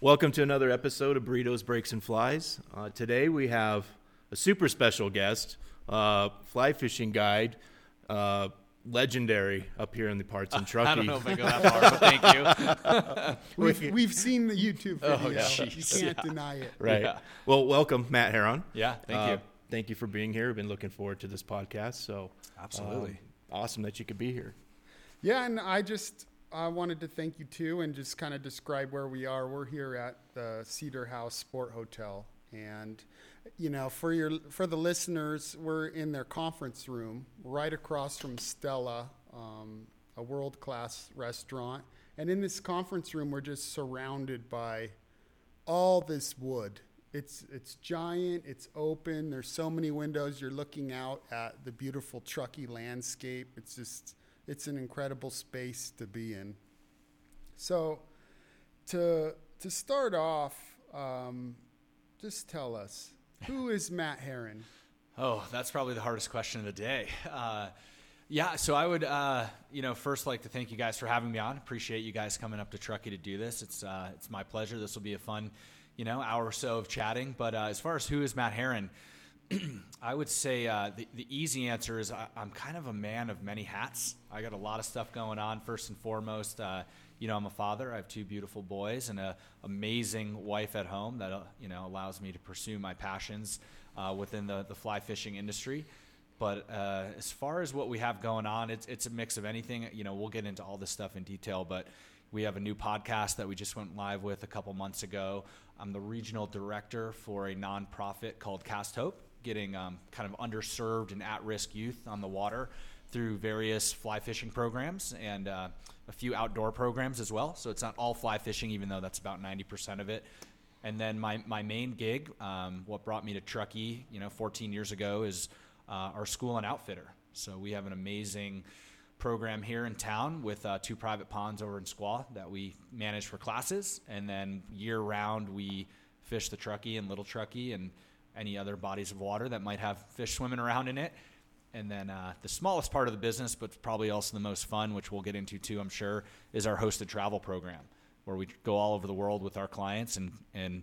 Welcome to another episode of Burritos, Breaks, and Flies. Uh, today we have a super special guest, uh, fly fishing guide, uh, legendary up here in the parts in Truckee. I don't know if I go that far, but thank you. We've, we've seen the YouTube Oh, video. jeez. you can't deny it. Right. Yeah. Well, welcome, Matt Heron. Yeah, thank Uh, you. Thank you for being here. We've been looking forward to this podcast. So, Absolutely. um, awesome that you could be here. Yeah, and I just I wanted to thank you too, and just kind of describe where we are. We're here at the Cedar House Sport Hotel, and you know, for your for the listeners, we're in their conference room, right across from Stella, um, a world class restaurant. And in this conference room, we're just surrounded by all this wood. It's it's giant. It's open. There's so many windows. You're looking out at the beautiful Truckee landscape. It's just it's an incredible space to be in. So, to to start off, um, just tell us who is Matt Heron. Oh, that's probably the hardest question of the day. Uh, yeah, so I would, uh, you know, first like to thank you guys for having me on. Appreciate you guys coming up to Truckee to do this. It's uh, it's my pleasure. This will be a fun, you know, hour or so of chatting. But uh, as far as who is Matt Heron, I would say uh, the, the easy answer is I, I'm kind of a man of many hats. I got a lot of stuff going on. First and foremost, uh, you know, I'm a father. I have two beautiful boys and an amazing wife at home that uh, you know allows me to pursue my passions uh, within the, the fly fishing industry. But uh, as far as what we have going on, it's it's a mix of anything. You know, we'll get into all this stuff in detail, but we have a new podcast that we just went live with a couple months ago. I'm the regional director for a nonprofit called Cast Hope, getting um, kind of underserved and at-risk youth on the water through various fly fishing programs and uh, a few outdoor programs as well. So it's not all fly fishing, even though that's about 90% of it. And then my, my main gig, um, what brought me to Truckee, you know, 14 years ago, is uh, our school and outfitter. So we have an amazing program here in town with uh, two private ponds over in Squaw that we manage for classes, and then year round we fish the Truckee and Little Truckee and any other bodies of water that might have fish swimming around in it. And then uh, the smallest part of the business, but probably also the most fun, which we'll get into too, I'm sure, is our hosted travel program, where we go all over the world with our clients, and and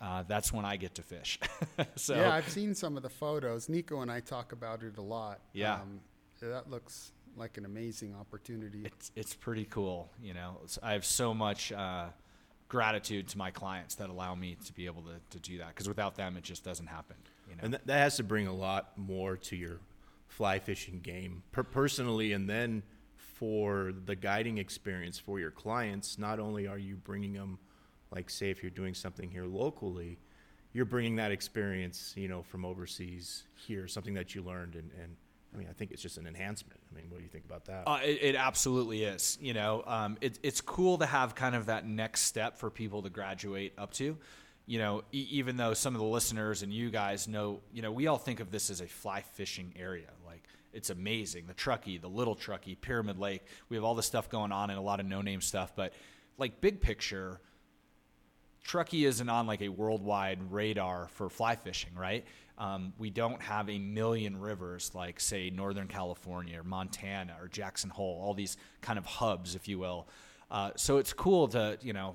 uh, that's when I get to fish. so yeah, I've seen some of the photos. Nico and I talk about it a lot. Yeah. Um, that looks like an amazing opportunity. it's it's pretty cool. You know, I have so much uh, gratitude to my clients that allow me to be able to, to do that because without them, it just doesn't happen. You know, And that, that has to bring a lot more to your fly fishing game per- personally, and then for the guiding experience for your clients. Not only are you bringing them, like say if you're doing something here locally, you're bringing that experience, you know, from overseas here, something that you learned, and, and I mean, I think it's just an enhancement. I mean, what do you think about that? Uh, it, it absolutely is. You know, um, it, it's cool to have kind of that next step for people to graduate up to. You know, e- even though some of the listeners and you guys know, you know, we all think of this as a fly fishing area. Like, it's amazing. The Truckee, the Little Truckee, Pyramid Lake. We have all this stuff going on and a lot of no name stuff. But, like, big picture, Truckee isn't on like a worldwide radar for fly fishing, right? Um, we don't have a million rivers like, say, Northern California or Montana or Jackson Hole, all these kind of hubs, if you will. Uh, so it's cool to, you know,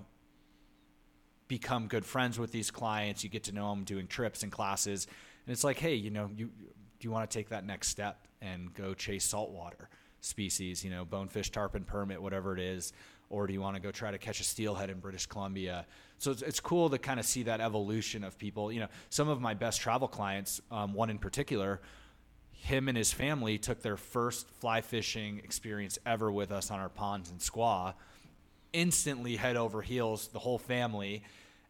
become good friends with these clients. You get to know them doing trips and classes. And it's like, hey, you know, you, do you want to take that next step and go chase saltwater species, you know, bonefish, tarpon, permit, whatever it is? Or do you want to go try to catch a steelhead in British Columbia? So it's, it's cool to kind of see that evolution of people. You know, some of my best travel clients, um, one in particular, him and his family took their first fly fishing experience ever with us on our ponds in Squaw. Instantly head over heels, the whole family.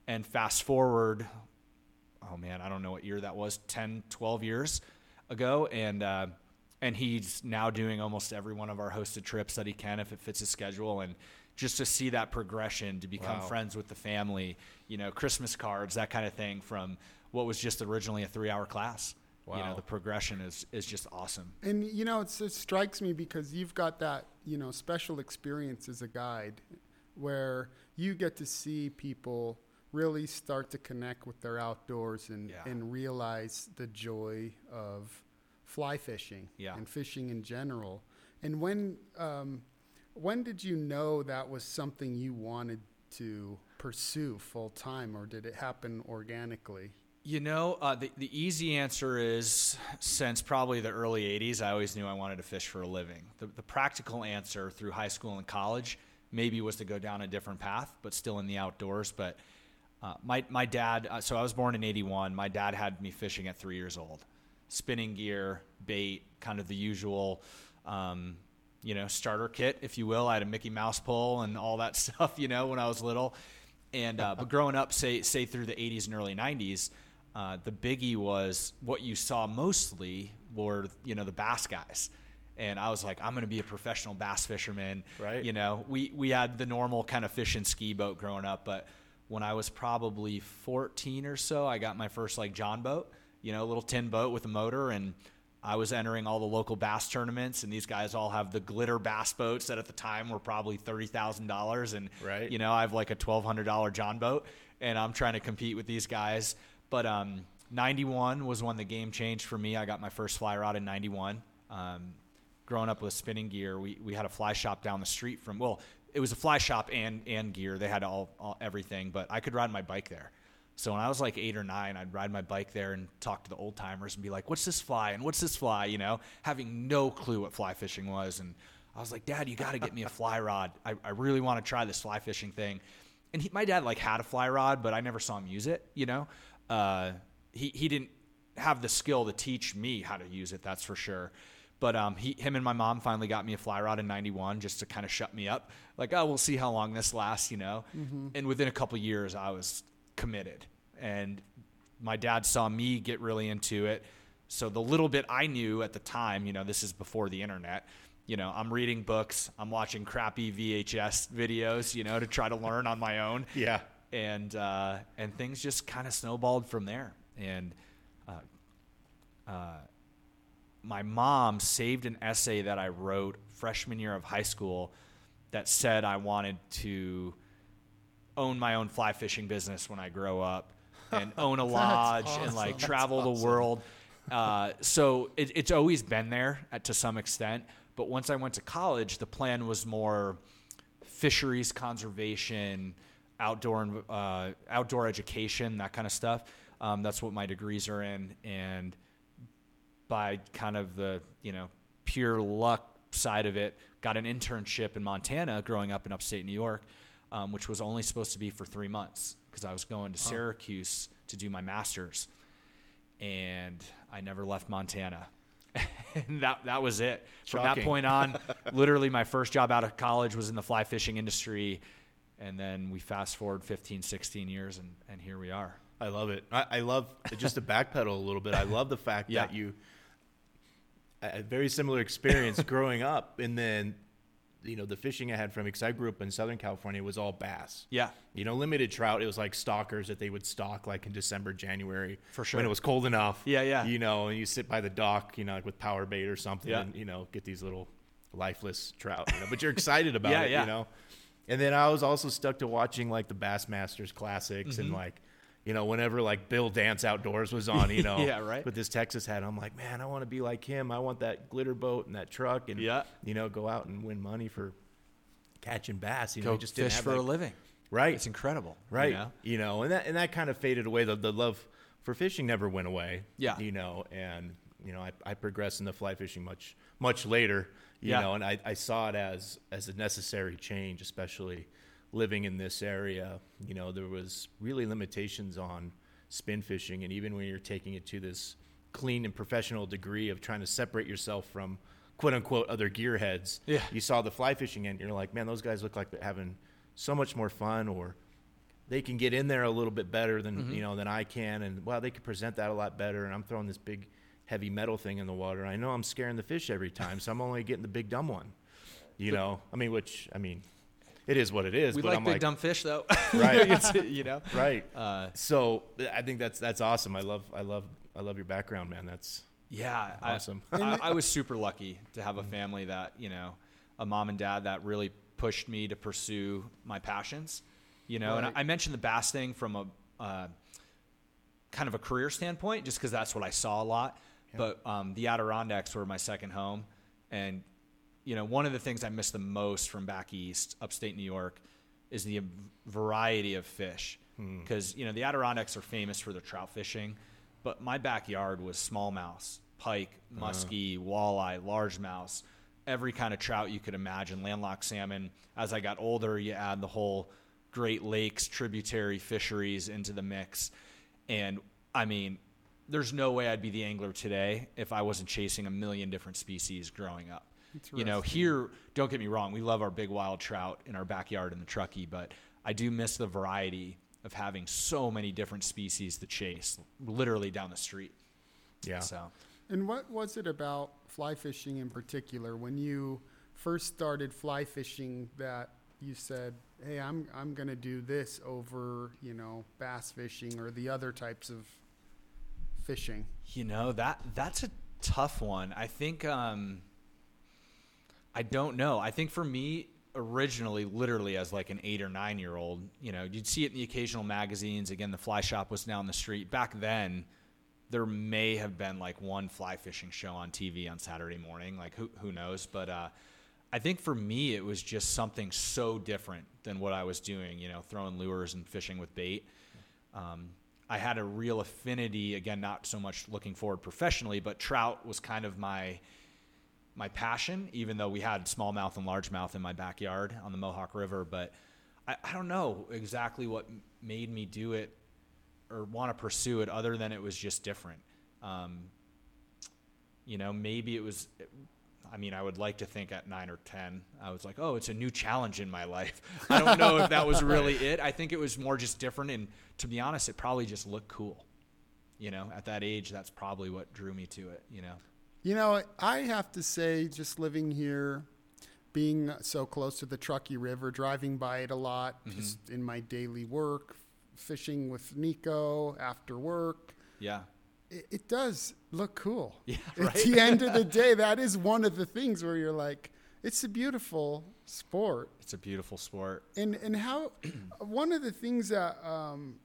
And fast forward, oh man, I don't know what year that was, 10, 12 years ago. And, uh, and he's now doing almost every one of our hosted trips that he can if it fits his schedule. And just to see that progression, to become Wow. friends with the family, you know, Christmas cards, that kind of thing from what was just originally a three hour class. Wow. You know, the progression is, is just awesome. And you know, it's, it strikes me because you've got that you know special experience as a guide, where you get to see people really start to connect with their outdoors and Yeah. and realize the joy of fly fishing Yeah. and fishing in general. And when um, when did you know that was something you wanted to pursue full time, or did it happen organically? You know, uh, the, the easy answer is since probably the early 80s, I always knew I wanted to fish for a living. The, the practical answer through high school and college maybe was to go down a different path, but still in the outdoors. But uh, my, my dad, uh, so I was born in 81. My dad had me fishing at three years old. Spinning gear, bait, kind of the usual, um, you know, starter kit, if you will. I had a Mickey Mouse pole and all that stuff, you know, when I was little. And, uh, but growing up, say, say through the 80s and early 90s, uh, the biggie was what you saw mostly were you know the bass guys and I was like, I'm going to be a professional bass fisherman. Right. You know, we we had the normal kind of fish and ski boat growing up, but when I was probably 14 or so, I got my first like John boat. You know, a little tin boat with a motor, and I was entering all the local bass tournaments. And these guys all have the glitter bass boats that at the time were probably thirty thousand dollars, and right. you know, I have like a twelve hundred dollar John boat, and I'm trying to compete with these guys but um, 91 was when the game changed for me. I got my first fly rod in 91. Um, growing up with spinning gear, we, we had a fly shop down the street from, well, it was a fly shop and, and gear. They had all, all everything, but I could ride my bike there. So when I was like eight or nine, I'd ride my bike there and talk to the old timers and be like, "What's this fly? And what's this fly?" You know, having no clue what fly fishing was. And I was like, "Dad, you got to get me a fly rod. I, I really want to try this fly fishing thing." And he, my dad like had a fly rod, but I never saw him use it. You know, uh, he he didn't have the skill to teach me how to use it. That's for sure. But um, he, him and my mom finally got me a fly rod in '91 just to kind of shut me up. Like, oh, we'll see how long this lasts, you know. Mm-hmm. And within a couple years, I was committed. And my dad saw me get really into it. So the little bit I knew at the time, you know, this is before the internet. You know, I'm reading books, I'm watching crappy VHS videos, you know, to try to learn on my own. Yeah and uh, and things just kind of snowballed from there. And uh, uh, my mom saved an essay that I wrote freshman year of high school that said I wanted to own my own fly fishing business when I grow up and own a lodge awesome. and like travel the world. Uh, so it, it's always been there at, to some extent. But once I went to college, the plan was more fisheries conservation, outdoor uh, outdoor education, that kind of stuff. Um, that's what my degrees are in, and by kind of the you know pure luck side of it, got an internship in Montana growing up in upstate New York, um, which was only supposed to be for three months because I was going to Syracuse to do my master's, and I never left Montana. and that that was it. Shocking. From that point on, literally my first job out of college was in the fly fishing industry and then we fast forward 15 16 years and, and here we are i love it i, I love just to backpedal a little bit i love the fact yeah. that you a very similar experience growing up and then you know the fishing i had from because i grew up in southern california was all bass. Yeah. You know limited trout it was like stockers that they would stock like in december january. For sure. when it was cold enough. Yeah yeah. You know and you sit by the dock you know like with power bait or something yeah. and you know get these little lifeless trout you know but you're excited about yeah, it yeah. you know? And then I was also stuck to watching like the Bassmasters classics mm-hmm. and like, you know, whenever like Bill Dance Outdoors was on, you know, yeah, right. with this Texas hat, I'm like, man, I want to be like him. I want that glitter boat and that truck, and yeah. you know, go out and win money for catching bass. You go know, just fish for a living. Right, it's incredible. Right, you know? you know, and that and that kind of faded away. The the love for fishing never went away. Yeah, you know, and you know, I, I progressed into fly fishing much much later. You yeah. know, and I, I saw it as as a necessary change, especially living in this area, you know, there was really limitations on spin fishing, and even when you're taking it to this clean and professional degree of trying to separate yourself from quote unquote other gearheads, yeah. you saw the fly fishing and you're like, man, those guys look like they're having so much more fun, or they can get in there a little bit better than mm-hmm. you know than I can, and well, they can present that a lot better, and I'm throwing this big heavy metal thing in the water. I know I'm scaring the fish every time, so I'm only getting the big dumb one. You know, I mean, which I mean, it is what it is. We but like I'm big like, dumb fish, though. Right. you know. Right. Uh, so I think that's that's awesome. I love I love I love your background, man. That's yeah, awesome. I, I, I was super lucky to have a family that you know, a mom and dad that really pushed me to pursue my passions. You know, right. and I, I, mentioned the bass thing from a uh, kind of a career standpoint, just because that's what I saw a lot. Yeah. But um, the Adirondacks were my second home, and you know, one of the things I miss the most from back east, upstate New York, is the variety of fish. Hmm. Because you know the Adirondacks are famous for their trout fishing, but my backyard was smallmouth, pike, ah. muskie, walleye, largemouth, every kind of trout you could imagine, landlocked salmon. As I got older, you add the whole Great Lakes tributary fisheries into the mix, and I mean, there's no way I'd be the angler today if I wasn't chasing a million different species growing up. You know, here, don't get me wrong, we love our big wild trout in our backyard in the Truckee, but I do miss the variety of having so many different species to chase, literally down the street. Yeah. So, And what was it about fly fishing in particular when you first started fly fishing that you said, "Hey, I'm I'm going to do this over, you know, bass fishing or the other types of fishing?" you know, that that's a tough one. I think um I don't know. I think for me originally literally as like an 8 or 9 year old, you know, you'd see it in the occasional magazines. Again, the fly shop was down the street. Back then, there may have been like one fly fishing show on TV on Saturday morning, like who who knows, but uh I think for me it was just something so different than what I was doing, you know, throwing lures and fishing with bait. Um, I had a real affinity, again, not so much looking forward professionally, but trout was kind of my my passion, even though we had smallmouth and largemouth in my backyard on the Mohawk River. But I, I don't know exactly what made me do it or want to pursue it, other than it was just different. Um, you know, maybe it was. I mean, I would like to think at nine or ten, I was like, "Oh, it's a new challenge in my life." I don't know if that was really it. I think it was more just different, and to be honest, it probably just looked cool. You know, at that age, that's probably what drew me to it. You know. You know, I have to say, just living here, being so close to the Truckee River, driving by it a lot, just in my daily work, fishing with Nico after work, Yeah. it, it does look cool. Yeah, right? At the end of the day, that is one of the things where you're like, it's a beautiful sport. It's a beautiful sport. And and how one of the things that um,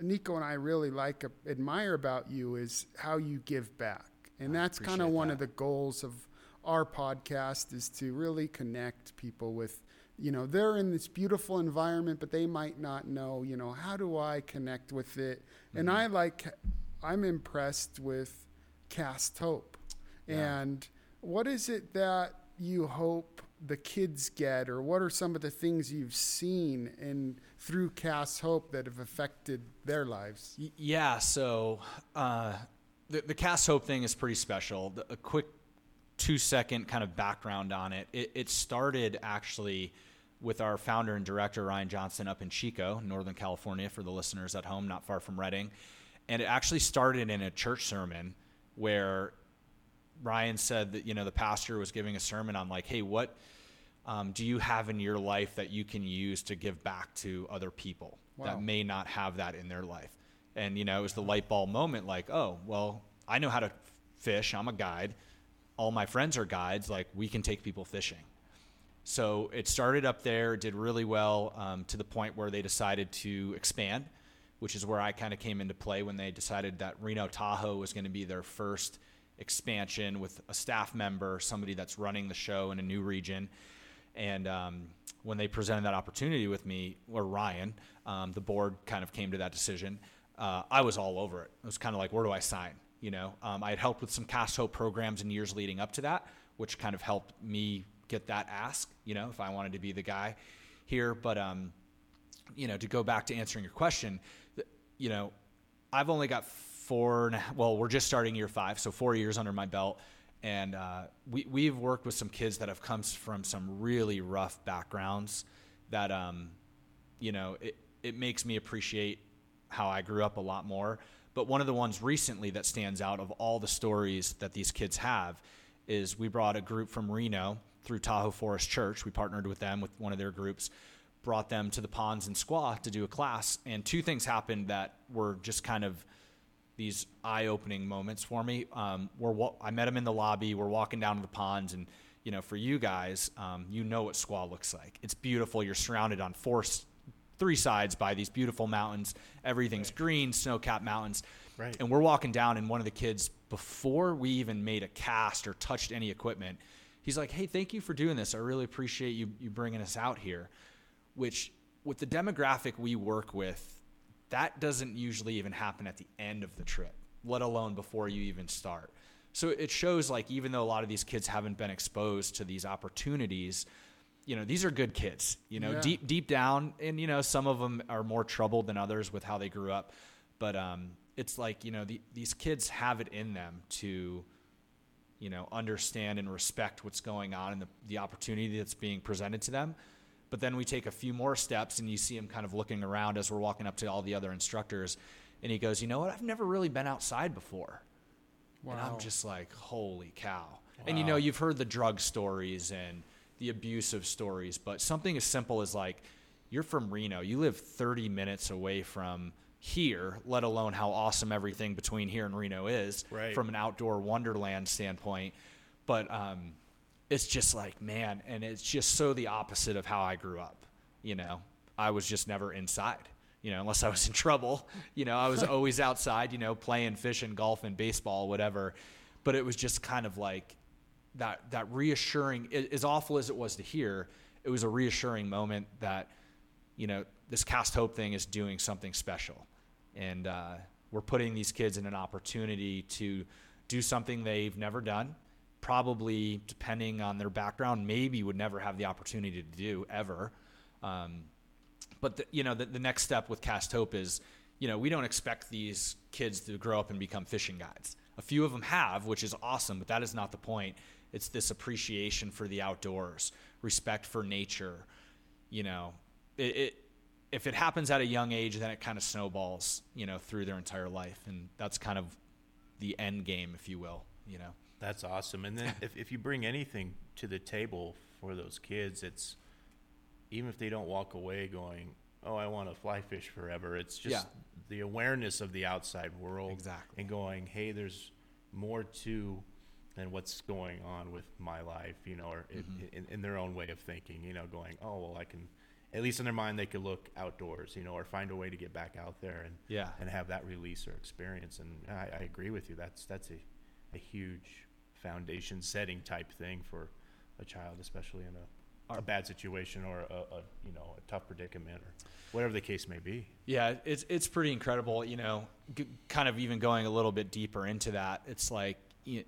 Nico and I really like uh, admire about you is how you give back, and that's kind of one that. of the goals of our podcast is to really connect people with. You know, they're in this beautiful environment, but they might not know. You know, how do I connect with it? And Mm-hmm. I like, I'm impressed with Cast Hope, Yeah. and what is it that you hope the kids get, or what are some of the things you've seen in through Cast Hope that have affected their lives? Y- Yeah, so uh, the the Cast Hope thing is pretty special. The, a quick two second kind of background on it. it. It started actually with our founder and director Ryan Johnson up in Chico, Northern California, for the listeners at home, not far from Redding, and it actually started in a church sermon where Ryan said that you know the pastor was giving a sermon on like, hey, what um, do you have in your life that you can use to give back to other people Wow. that may not have that in their life? And you know, it was the light bulb moment. Like, oh, well, I know how to fish. I'm a guide. All my friends are guides. Like, we can take people fishing. So it started up there, did really well um, to the point where they decided to expand, which is where I kind of came into play when they decided that Reno Tahoe was going to be their first expansion with a staff member, somebody that's running the show in a new region. And um, when they presented that opportunity with me, or Ryan, um, the board kind of came to that decision. Uh, I was all over it. It was kind of like, where do I sign? You know, um, I had helped with some Cast Hope programs in years leading up to that, which kind of helped me get that ask. You know, if I wanted to be the guy here, but um, you know, to go back to answering your question, you know, I've only got four. And a, well, we're just starting year five, so four years under my belt, and uh, we we've worked with some kids that have come from some really rough backgrounds. That um, you know, it it makes me appreciate how I grew up a lot more. But one of the ones recently that stands out of all the stories that these kids have is we brought a group from Reno through Tahoe Forest Church. We partnered with them with one of their groups, brought them to the ponds in Squaw to do a class. And two things happened that were just kind of these eye-opening moments for me. Um, we're I met them in the lobby. We're walking down to the ponds, and you know, for you guys, um, you know what Squaw looks like. It's beautiful. You're surrounded on four, s- three sides by these beautiful mountains. Everything's green, snow-capped mountains. Right. And we're walking down, and one of the kids, before we even made a cast or touched any equipment, he's like, "Hey, thank you for doing this. I really appreciate you you bringing us out here," which with the demographic we work with, that doesn't usually even happen at the end of the trip, let alone before you even start. So it shows like even though a lot of these kids haven't been exposed to these opportunities, you know, these are good kids, you know, Yeah. deep deep down and you know, some of them are more troubled than others with how they grew up, but um it's like, you know, the, these kids have it in them to you know, understand and respect what's going on and the, the opportunity that's being presented to them. But then we take a few more steps and you see him kind of looking around as we're walking up to all the other instructors. And he goes, You know what? I've never really been outside before. wow. And I'm just like, Holy cow. And you know, you've heard the drug stories and the abusive stories, but something as simple as like, you're from Reno, you live 30 minutes away from here, let alone how awesome everything between here and Reno is Right. from an outdoor wonderland standpoint. But um, it's just like, man, and it's just so the opposite of how I grew up. You know, I was just never inside, you know, unless I was in trouble. You know, I was always outside, you know, playing, fishing, golfing, baseball, whatever. But it was just kind of like that, that reassuring, as awful as it was to hear, it was a reassuring moment that, you know, this cast hope thing is doing something special. And uh, we're putting these kids in an opportunity to do something they've never done. Probably, depending on their background, maybe would never have the opportunity to do ever. Um, but the, you know, the, the next step with Cast Hope is, you know, we don't expect these kids to grow up and become fishing guides. A few of them have, which is awesome, but that is not the point. It's this appreciation for the outdoors, respect for nature. You know, it, it if it happens at a young age, then it kind of snowballs, you know, through their entire life, and that's kind of the end game, if you will. You know. That's awesome. And then if, if you bring anything to the table for those kids, it's even if they don't walk away going, "Oh, I want to fly fish forever." It's just Yeah. the awareness of the outside world, Exactly. and going, "Hey, there's more to than what's going on with my life," you know, or in, Mm-hmm. in, in their own way of thinking. You know, going, "Oh, well, I can." At least in their mind, they could look outdoors, you know, or find a way to get back out there and Yeah. and have that release or experience. And I, I agree with you. That's that's a, a huge foundation setting type thing for a child, especially in a, a bad situation or a, a you know a tough predicament or whatever the case may be. Yeah, it's it's pretty incredible. You know, g- kind of even going a little bit deeper into that. It's like you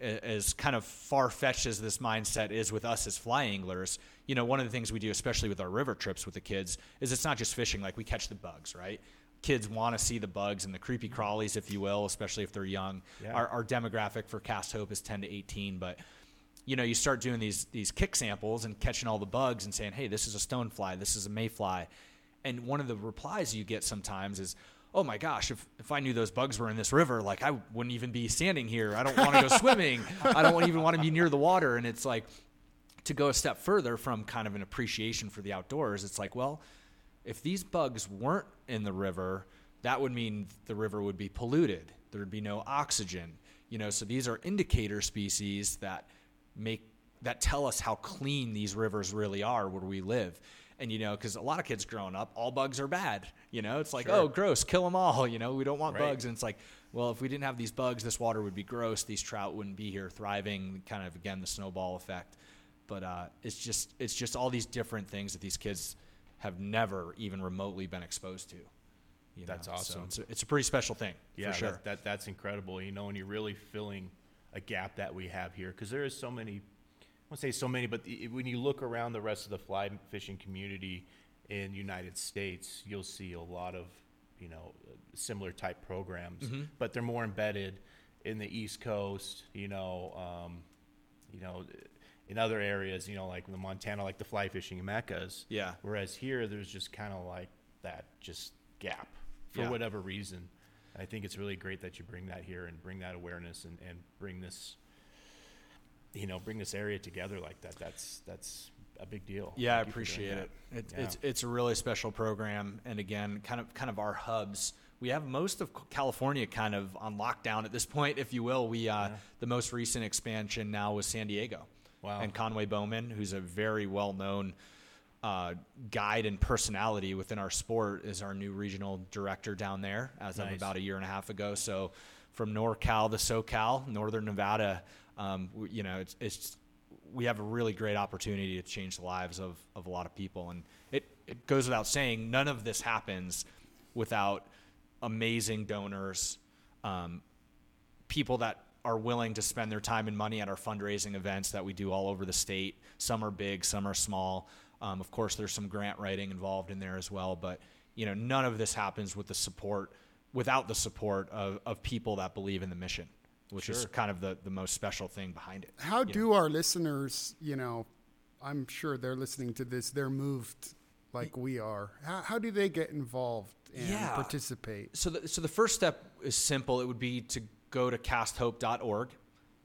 as kind of far fetched as this mindset is with us as fly anglers. You know, one of the things we do, especially with our river trips with the kids, is it's not just fishing. Like we catch the bugs, right? Kids want to see the bugs and the creepy crawlies, if you will, especially if they're young. Yeah. Our, our demographic for Cast Hope is 10 to 18, but you know, you start doing these these kick samples and catching all the bugs and saying, "Hey, this is a stonefly, this is a mayfly," and one of the replies you get sometimes is, "Oh my gosh, if if I knew those bugs were in this river, like I wouldn't even be standing here. I don't want to go swimming. I don't even want to be near the water." And it's like to go a step further from kind of an appreciation for the outdoors. It's like, well, if these bugs weren't in the river, that would mean the river would be polluted. There would be no oxygen. You know, so these are indicator species that make that tell us how clean these rivers really are where we live. And you know, because a lot of kids growing up, all bugs are bad. You know, it's like, Sure. oh, gross, kill them all. You know, we don't want Right. bugs. And it's like, well, if we didn't have these bugs, this water would be gross. These trout wouldn't be here thriving. Kind of again the snowball effect. But uh, it's just it's just all these different things that these kids have never even remotely been exposed to. you That's know? So awesome. it's, a, it's a pretty special thing Yeah, for sure. that, that that's incredible. You know, and you're really filling a gap that we have here because there is so many. Won't say so many, but the, when you look around the rest of the fly fishing community in United States, you'll see a lot of you know similar type programs, Mm-hmm. but they're more embedded in the East Coast. You know, um, you know. In other areas, you know, like the Montana, like the fly fishing meccas. Yeah. Whereas here, there's just kind of like that just gap for Yeah. whatever reason. I think it's really great that you bring that here and bring that awareness and, and bring this, you know, bring this area together like that. That's that's a big deal. Yeah, I Thank doing appreciate it. it Yeah. It's it's a really special program, and again, kind of kind of our hubs. We have most of California kind of on lockdown at this point, if you will. We uh, the most recent expansion now was San Diego, Wow. and Conway Bowman, who's a very well known uh, guide and personality within our sport, is our new regional director down there as of about a year and a half ago. So from NorCal to SoCal, Northern Nevada, um, w- you know, it's, it's we have a really great opportunity to change the lives of, of a lot of people. And it, it goes without saying, none of this happens without amazing donors, um, people that are willing to spend their time and money at our fundraising events that we do all over the state. Some are big, some are small. Um, of course, there's some grant writing involved in there as well, but you know, none of this happens with the support, without the support of, of people that believe in the mission, which is kind of the, the most special thing behind it. How you do our listeners, you know, I'm sure they're listening to this, they're moved like we are. How, how do they get involved and Yeah. participate? So the, so the first step is simple. It would be to go to casthope.org.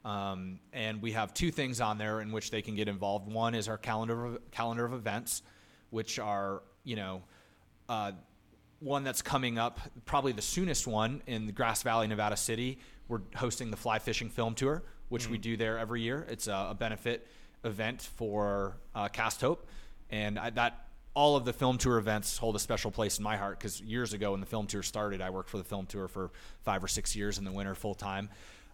Um, and we have two things on there in which they can get involved. One is our calendar of, calendar of events, which are, you know, uh, one that's coming up, probably the soonest one in the Grass Valley, Nevada City. We're hosting the Fly Fishing Film Tour, which we do there every year. It's a, a benefit event for uh, Cast Hope, and I, that all of the film tour events hold a special place in my heart because years ago when the film tour started, I worked for the film tour for five or six years in the winter full time.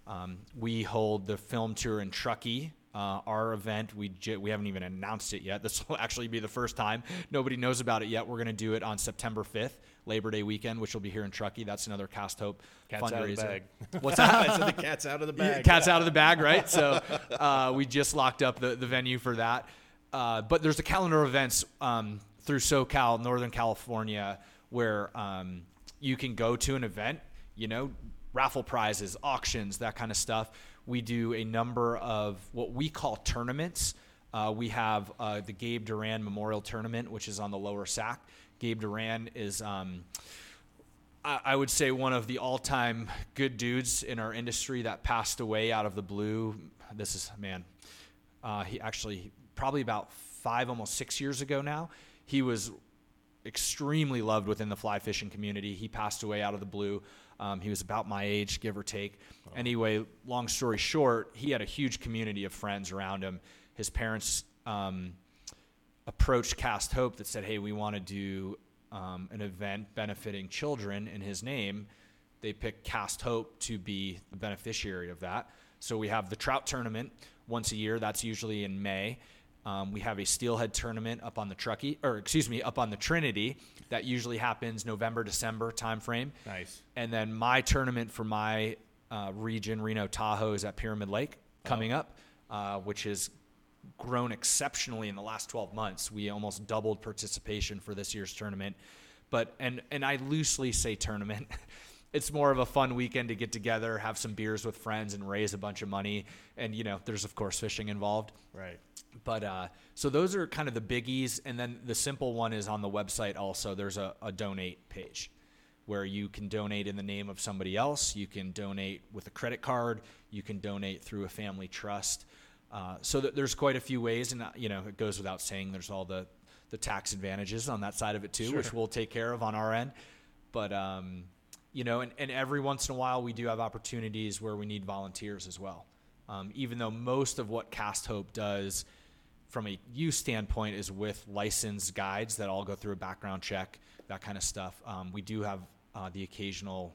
Um, we hold the film tour in Truckee. Uh, our event, we j- we haven't even announced it yet. This will actually be the first time. Nobody knows about it yet. We're going to do it on September 5th, Labor Day weekend, which will be here in Truckee. That's another Cast Hope Cat's fundraiser. out of the bag. What's that? I said the cat's out of the bag. Cat's out of the bag, right? So uh, we just locked up the, the venue for that. Uh, but there's a calendar of events um, through SoCal, Northern California, where um, you can go to an event, you know, raffle prizes, auctions, that kind of stuff. We do a number of what we call tournaments. Uh, we have uh, the Gabe Duran Memorial Tournament, which is on the lower SAC. Gabe Duran is. Um, I I would say one of the all-time good dudes in our industry that passed away out of the blue. This is man, uh, he actually probably about five, almost six years ago now. He was extremely loved within the fly fishing community. He passed away out of the blue. Um, he was about my age, give or take. Anyway, long story short, he had a huge community of friends around him. His parents um, approached Cast Hope that said, "Hey, we want to do um, an event benefiting children in his name." They picked Cast Hope to be the beneficiary of that. So we have the trout tournament once a year. That's usually in May. Um, we have a steelhead tournament up on the Truckee, or excuse me, up on the Trinity. That usually happens November, December timeframe. Nice. And then my tournament for my uh, region, Reno Tahoe, is at Pyramid Lake coming up, uh, which has grown exceptionally in the last 12 months. We almost doubled participation for this year's tournament. But and and I loosely say tournament. It's more of a fun weekend to get together, have some beers with friends, and raise a bunch of money. And you know, there's of course fishing involved. Right. But uh, so those are kind of the biggies, and then the simple one is on the website. Also, there's a, a donate page where you can donate in the name of somebody else. You can donate with a credit card. You can donate through a family trust. Uh, so that there's quite a few ways, and uh, you know it goes without saying. There's all the the tax advantages on that side of it too, which we'll take care of on our end. But um, you know, and, and every once in a while we do have opportunities where we need volunteers as well. Um, even though most of what Cast Hope does from a use standpoint is with licensed guides that all go through a background check, that kind of stuff. Um, we do have uh, the occasional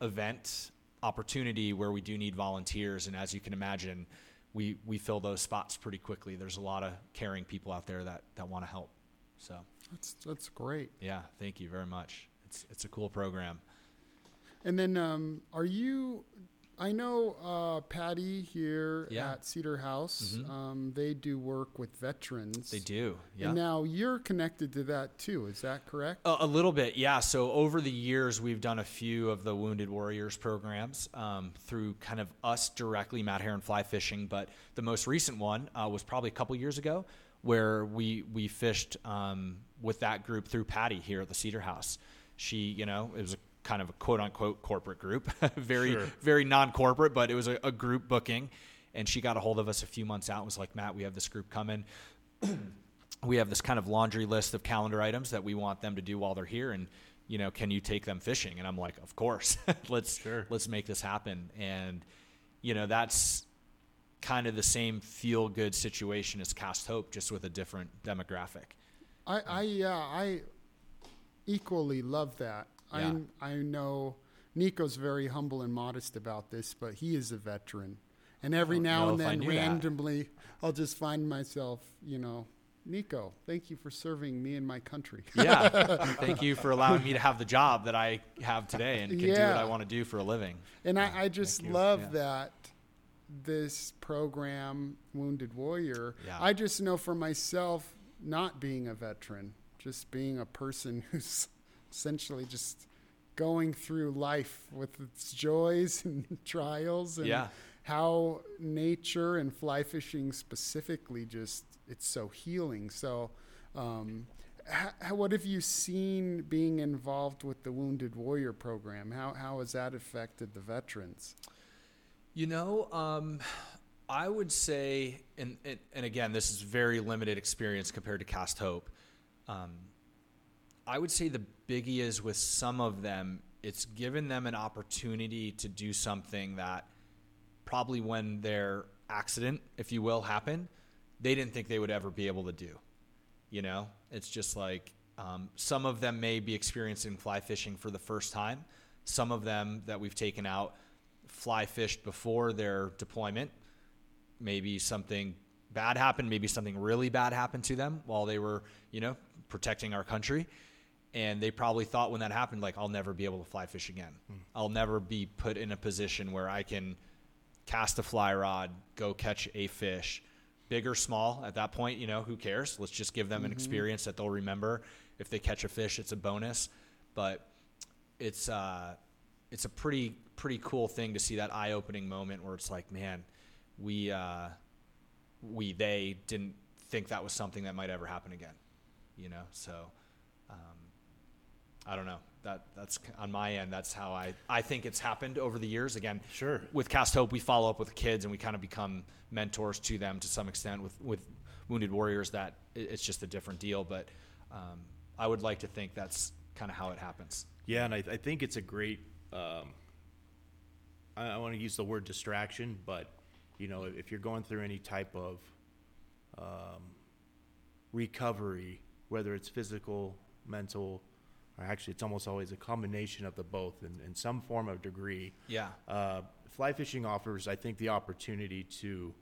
event opportunity where we do need volunteers, and as you can imagine, we we fill those spots pretty quickly. There's a lot of caring people out there that that want to help. So That's that's great. yeah, thank you very much. It's it's a cool program. And then, um, are you? I know uh, Patty here Yeah. at Cedar House. Mhm. Um, they do work with veterans. They do, yeah. And now you're connected to that too. Is that correct? A, a little bit, yeah. So over the years, we've done a few of the Wounded Warriors programs um, through kind of us directly, Matt Heron Fly Fishing. But the most recent one uh, was probably a couple years ago, where we we fished um, with that group through Patty here at the Cedar House. She, you know, it was a kind of a quote unquote corporate group, very Sure. very non corporate, but it was a, a group booking. And she got a hold of us a few months out and was like, Matt, we have this group coming we have this kind of laundry list of calendar items that we want them to do while they're here and you know can you take them fishing and i'm like of course let's Sure. let's make this happen and you know that's kind of the same feel good situation as cast hope just with a different demographic I, I yeah, I equally love that. Yeah. I I know Nico's very humble and modest about this, but he is a veteran, And every now and then, knew that. randomly, I'll just find myself, you know, Nico, thank you for serving me and my country. yeah. Thank you for allowing me to have the job that I have today and can do what I want to do for a living. And I, I just love Yeah. that this program, Wounded Warrior, Yeah. I just know for myself, not being a veteran, just being a person who's essentially just going through life with its joys and trials and Yeah. how nature and fly fishing specifically just it's so healing so um, how, what have you seen being involved with the wounded warrior program how, how has that affected the veterans You know, um, I would say, and, and and again, this is very limited experience compared to Cast Hope. Um, I would say the biggie is with some of them, it's given them an opportunity to do something that probably when their accident, if you will, happened, they didn't think they would ever be able to do. You know, it's just like um, some of them may be experiencing fly fishing for the first time. Some of them that we've taken out fly fished before their deployment. Maybe something bad happened. Maybe something really bad happened to them while they were, you know, protecting our country. And they probably thought when that happened, like, I'll never be able to fly fish again. I'll never be put in a position where I can cast a fly rod, go catch a fish, big or small. At that point, you know, who cares? Let's just give them an experience that they'll remember. If they catch a fish, it's a bonus. But it's uh, it's a pretty pretty cool thing to see that eye opening moment where it's like, man, we uh, we they didn't think that was something that might ever happen again, you know. So um, I don't know. That that's on my end. That's how I I think it's happened over the years. Again, Sure. With Cast Hope, we follow up with the kids and we kind of become mentors to them to some extent. With with Wounded Warriors, that it's just a different deal. But um, I would like to think that's kind of how it happens. Yeah, and I, I think it's a great. Um, I, I want to use the word distraction, but you know, if you're going through any type of um, recovery, whether it's physical, mental, or actually, it's almost always a combination of the both in, in some form of degree. Yeah. Uh, fly fishing offers, I think, the opportunity to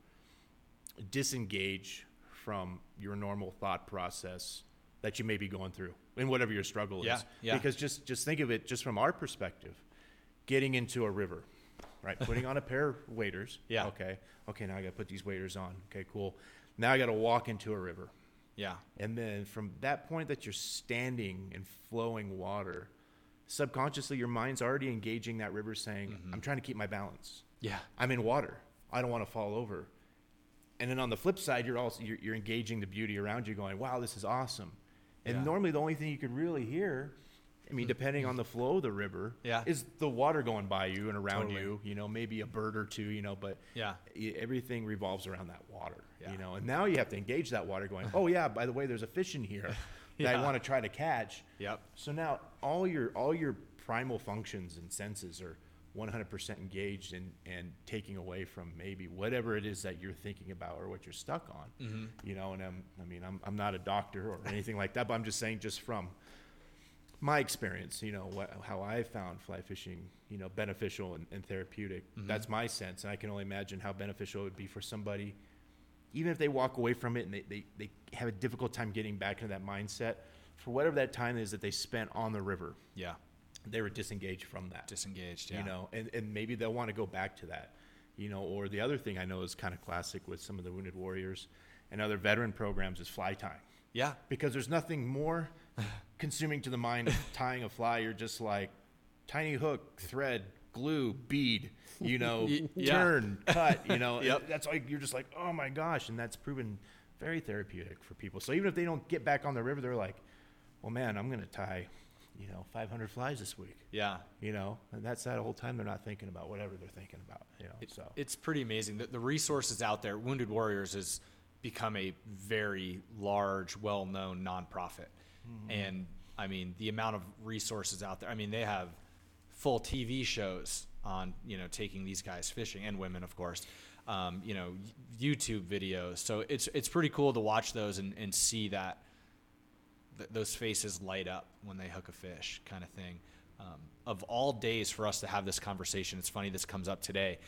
disengage from your normal thought process that you may be going through in whatever your struggle Yeah, is. yeah. Because just just think of it just from our perspective, getting into a river, right? Putting on a pair of waders. Yeah. Okay. Okay. Now I got to put these waders on. Okay. Cool. Now I got to walk into a river. Yeah. And then from that point that you're standing in flowing water, subconsciously your mind's already engaging that river saying, Mm-hmm. I'm trying to keep my balance. Yeah. I'm in water. I don't want to fall over. And then on the flip side, you're also you're, you're engaging the beauty around you, going, "Wow, this is awesome." And Yeah. normally, the only thing you could really hear, I mean, depending on the flow of the river, Yeah. is the water going by you and around Totally. you. You know, maybe a bird or two. You know, but Yeah. everything revolves around that water. Yeah. You know, and now you have to engage that water, going, "Oh yeah, by the way, there's a fish in here that Yeah. I want to try to catch." Yep. So now all your all your primal functions and senses are 100% engaged and and taking away from maybe whatever it is that you're thinking about or what you're stuck on. Mm-hmm. You know, and I'm, I mean, I'm I'm not a doctor or anything like that, but I'm just saying just from my experience, you know, what, how I found fly fishing, you know, beneficial and, and therapeutic. Mm-hmm. That's my sense, and I can only imagine how beneficial it would be for somebody, even if they walk away from it and they, they, they have a difficult time getting back into that mindset, for whatever that time is that they spent on the river, Yeah. they were disengaged from that. Disengaged. Yeah. You know, and, and maybe they'll want to go back to that. You know, or the other thing I know is kind of classic with some of the Wounded Warriors and other veteran programs is fly tying Yeah. because there's nothing more consuming to the mind of tying a fly. You're just like tiny hook, thread, glue, bead, you know, yeah. turn, cut, you know. Yep. That's like you're just like, oh my gosh, and that's proven very therapeutic for people. So even if they don't get back on the river, they're like, well, man, I'm gonna tie, you know, 500 flies this week. Yeah. You know, and that's that whole time they're not thinking about whatever they're thinking about. You know, It- so It's pretty amazing. that the resources out there, Wounded Warriors has become a very large, well known nonprofit. And I mean, the amount of resources out there, I mean, they have full TV shows on, you know, taking these guys fishing and women, of course. Um, you know, YouTube videos. So it's it's pretty cool to watch those and, and see that th- those faces light up when they hook a fish, kind of thing. Um, of all days for us to have this conversation, it's funny this comes up today.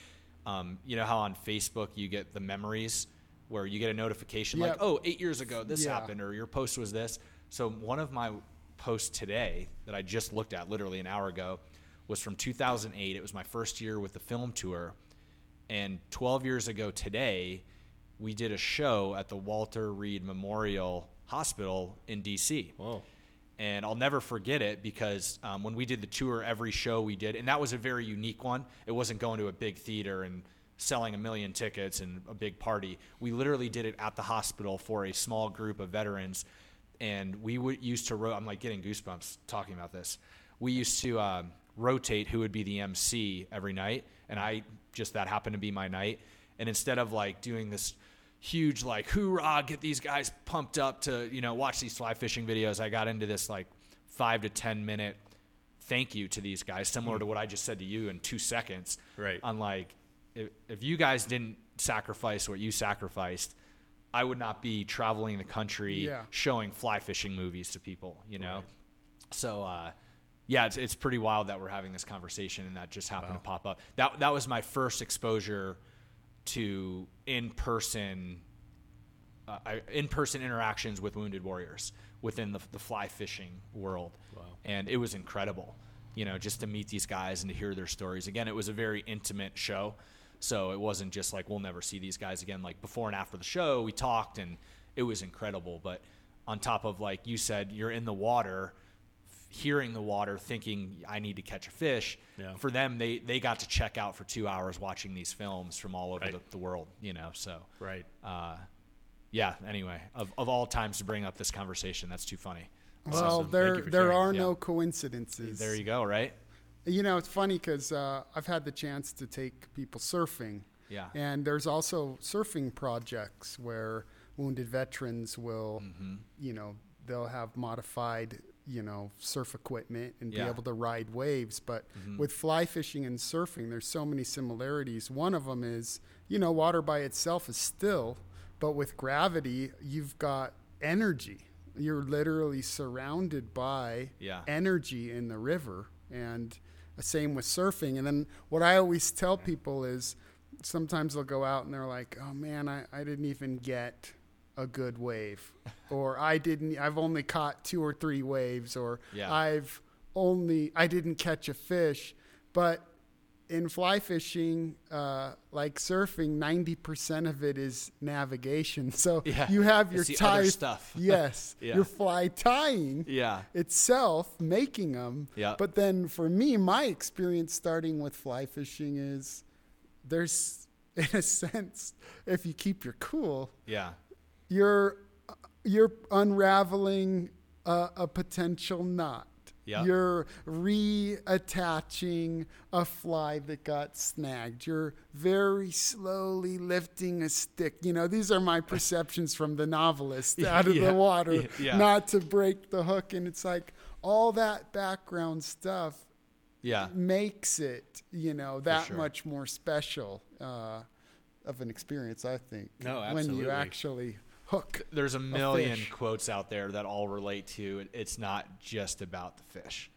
Um, you know how on Facebook you get the memories where you get a notification like, oh, eight years ago this Yeah. happened or your post was this. So one of my posts today that I just looked at literally an hour ago was from 2008. It was my first year with the film tour. And 12 years ago today, we did a show at the Walter Reed Memorial Hospital in DC. Whoa. And I'll never forget it because um, when we did the tour, every show we did, and that was a very unique one. It wasn't going to a big theater and selling a million tickets and a big party. We literally did it at the hospital for a small group of veterans. And we would used to, ro- I'm like getting goosebumps talking about this. We used to um, rotate who would be the MC every night. And I just, that happened to be my night. And instead of like doing this huge like hoorah get these guys pumped up to you know watch these fly fishing videos i got into this like five to ten minute thank you to these guys similar to what i just said to you in two seconds Right. on like if, if you guys didn't sacrifice what you sacrificed i would not be traveling the country Yeah. showing fly fishing movies to people you know so uh yeah, it's, it's pretty wild that we're having this conversation and that just happened to pop up. That that was my first exposure to in person uh, in person interactions with wounded warriors within the, the fly fishing world. Wow. And it was incredible, you know, just to meet these guys and to hear their stories. Again, it was a very intimate show. So it wasn't just like, we'll never see these guys again. Like before and after the show, we talked and it was incredible. But on top of, like you said, you're in the water, hearing the water, thinking, I need to catch a fish. Yeah. For them, they, they got to check out for two hours watching these films from all over Right. the, the world, you know. So, Right. uh, yeah, anyway, of, of all times to bring up this conversation, that's too funny. Well, Awesome. There there sharing. are Yeah. no coincidences. There you go, right? You know, it's funny because uh, I've had the chance to take people surfing. Yeah. And there's also surfing projects where wounded veterans will, Mm-hmm. you know, they'll have modified, you know, surf equipment and Yeah. be able to ride waves. But Mm-hmm. with fly fishing and surfing, there's so many similarities. One of them is, you know, water by itself is still, but with gravity, you've got energy. You're literally surrounded by Yeah. energy in the river and same with surfing. And then what i always tell people is sometimes they'll go out and they're like oh man i, I didn't even get a good wave. Or i didn't i've only caught two or three waves. Or Yeah. i've only i didn't catch a fish. But in fly fishing, uh, like surfing, ninety percent of it is navigation. So Yeah. you have your tie stuff. Yes, Yeah. your fly tying Yeah. itself, making them. Yeah. But then for me, my experience starting with fly fishing is there's, in a sense, if you keep your cool, Yeah. you're you're unraveling a, a potential knot. Yeah. You're reattaching a fly that got snagged. You're very slowly lifting a stick. You know, these are my perceptions from the novelist out of Yeah. the water, Yeah. Yeah. not to break the hook. And it's like all that background stuff Yeah. makes it, you know, that sure. much more special uh, of an experience, I think. No, When absolutely. you actually hook. There's a million fish. quotes out there that all relate to. It's not just about the fish.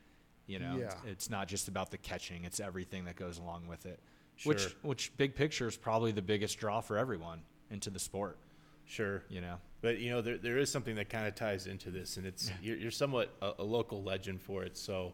You know, Yeah. it's, it's not just about the catching. It's everything that goes along with it. Sure. Which, which big picture is probably the biggest draw for everyone into the sport. Sure. You know, But you know, there, there is something that kind of ties into this, and it's you're, you're somewhat a, a local legend for it. So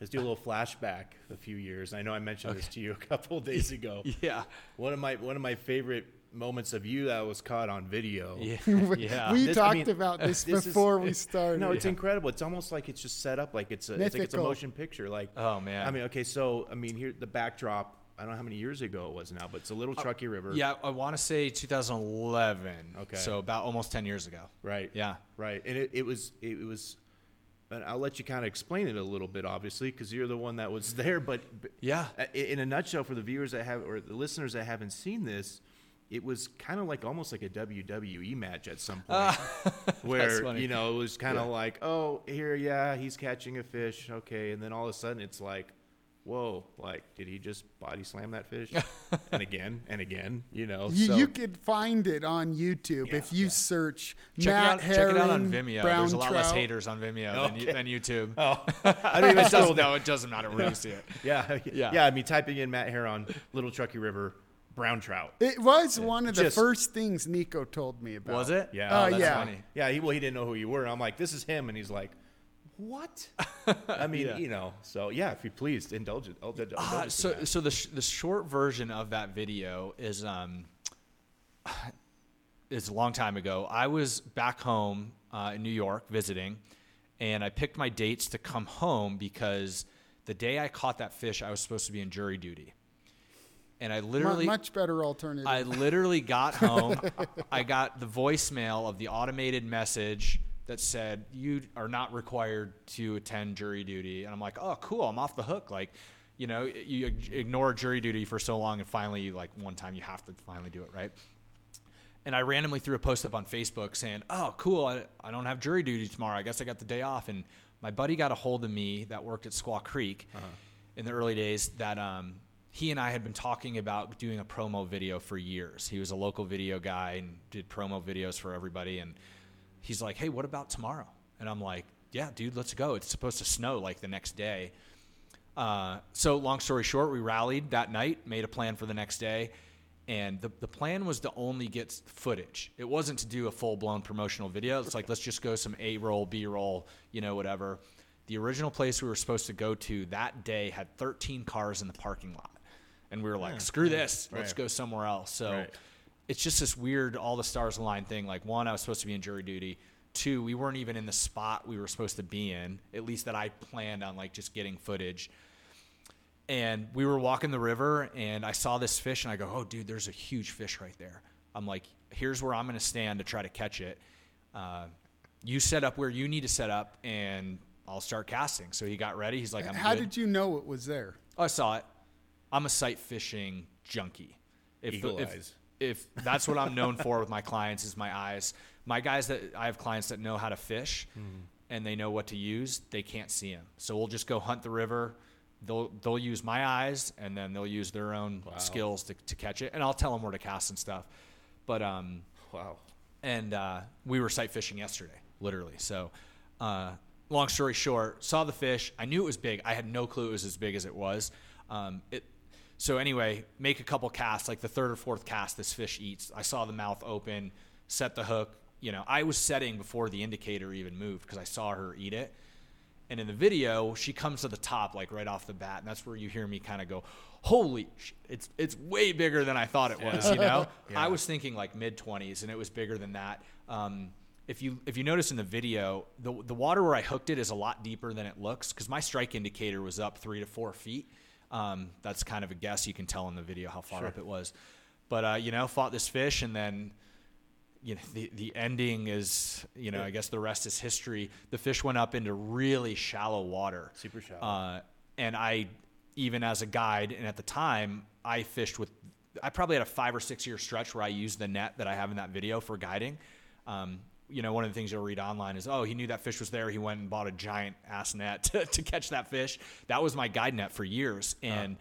let's do a little flashback a few years. I know I mentioned this to you a couple of days ago. yeah, One of my one of my favorite moments of you that was caught on video. yeah, we yeah. we This- I talked mean, about this, this is- before we started. No, it's incredible. It's almost like it's just set up like it's a it's like it's a motion picture. Like Oh, man. I mean, okay, so I mean, here the backdrop. I don't know how many years ago it was now, but it's a little Truckee River. yeah, I want to say 2011. Okay. So about almost 10 years ago. Right. Yeah. Right. And it, it was it was and I'll let you kind of explain it a little bit, obviously, because you're the one that was there. But, but Yeah. uh, in a nutshell, for the viewers that have or the listeners that haven't seen this, it was kind of like almost like a WWE match at some point, where you know it was kind of Yeah. like, oh, here, yeah, he's catching a fish, okay, and then all of a sudden it's like. Whoa! Like, did he just body slam that fish? and again and again, you know. You, so, you could find it on YouTube if you yeah. search Check Matt it out. Check it out on Vimeo. Brown There's a lot less haters on Vimeo than, you, Okay. than YouTube. Oh, I don't even it scroll doesn't, no, it doesn't matter where you see it. Yeah, Yeah. yeah, I mean, typing in Matt Heron, Little Truckee River, brown trout. It was one of the Just- first things Nico told me about. Was it? Yeah. Uh, Oh, that's yeah. funny. Yeah, he, well, he didn't know who you were. I'm like, this is him, and he's like, what? I mean, Yeah. you know. So yeah, if you please indulge it. Indulge, indulge Uh, in so that. so the sh- the short version of that video is um is a long time ago. I was back home uh, in New York visiting, and I picked my dates to come home because the day I caught that fish, I was supposed to be in jury duty, and I literally much better alternative. I literally got home. I got the voicemail of the automated message that said you are not required to attend jury duty, and I'm like, oh, cool, I'm off the hook. Like, you know, you ignore jury duty for so long, and finally, like one time you have to finally do it, right? And I randomly threw a post up on Facebook saying, "Oh, cool! I, I don't have jury duty tomorrow. I guess I got the day off." And my buddy got a hold of me that worked at Squaw Creek in the early days. That um, he and I had been talking about doing a promo video for years. He was a local video guy and did promo videos for everybody. And he's like, "Hey, what about tomorrow?" And I'm like, "Yeah, dude, let's go. It's supposed to snow like the next day." Uh, so long story short, we rallied that night, made a plan for the next day, and the, the plan was to only get footage. It wasn't to do a full blown promotional video. It's like let's just go some A roll, B roll, you know, whatever. The original place we were supposed to go to that day had 13 cars in the parking lot, and we were like, screw this, let's go somewhere else. So Right. it's just this weird all the stars align thing. Like one, I was supposed to be in jury duty. Two, we weren't even in the spot we were supposed to be in. At least that I planned on like just getting footage. And we were walking the river, and I saw this fish, and I go, "Oh, dude, there's a huge fish right there." I'm like, "Here's where I'm going to stand to try to catch it. Uh, you set up where you need to set up, and I'll start casting." So he got ready. He's like, "I'm How good." did you know it was there? Oh, I saw it. I'm a sight fishing junkie. If, Eagle if, eyes. if that's what I'm known for with my clients is my eyes. My guys that I have clients that know how to fish and they know what to use, they can't see them. So we'll just go hunt the river. They'll they'll use my eyes and then they'll use their own skills to, to catch it. And I'll tell them where to cast and stuff. But um, wow. and uh, we were sight fishing yesterday, literally. So, uh, long story short, saw the fish. I knew it was big. I had no clue it was as big as it was. Um, it, so anyway, make a couple casts. Like the third or fourth cast, this fish eats. I saw the mouth open, set the hook. You know, I was setting before the indicator even moved because I saw her eat it. And in the video, she comes to the top like right off the bat, and that's where you hear me kind of go, "Holy, sh- it's it's way bigger than I thought it was." You know, Yeah. I was thinking like mid twenties, and it was bigger than that. Um, if you if you notice in the video, the the water where I hooked it is a lot deeper than it looks because my strike indicator was up three to four feet. Um, that's kind of a guess. You can tell in the video how far up it was. But uh, you know, fought this fish, and then you know the the ending is you know I guess the rest is history. The fish went up into really shallow water, Super shallow. uh, and I even as a guide and at the time I fished with I probably had a five or six year stretch where I used the net that I have in that video for guiding. Um, you know, one of the things you'll read online is, oh, he knew that fish was there. He went and bought a giant ass net to, to catch that fish. That was my guide net for years. And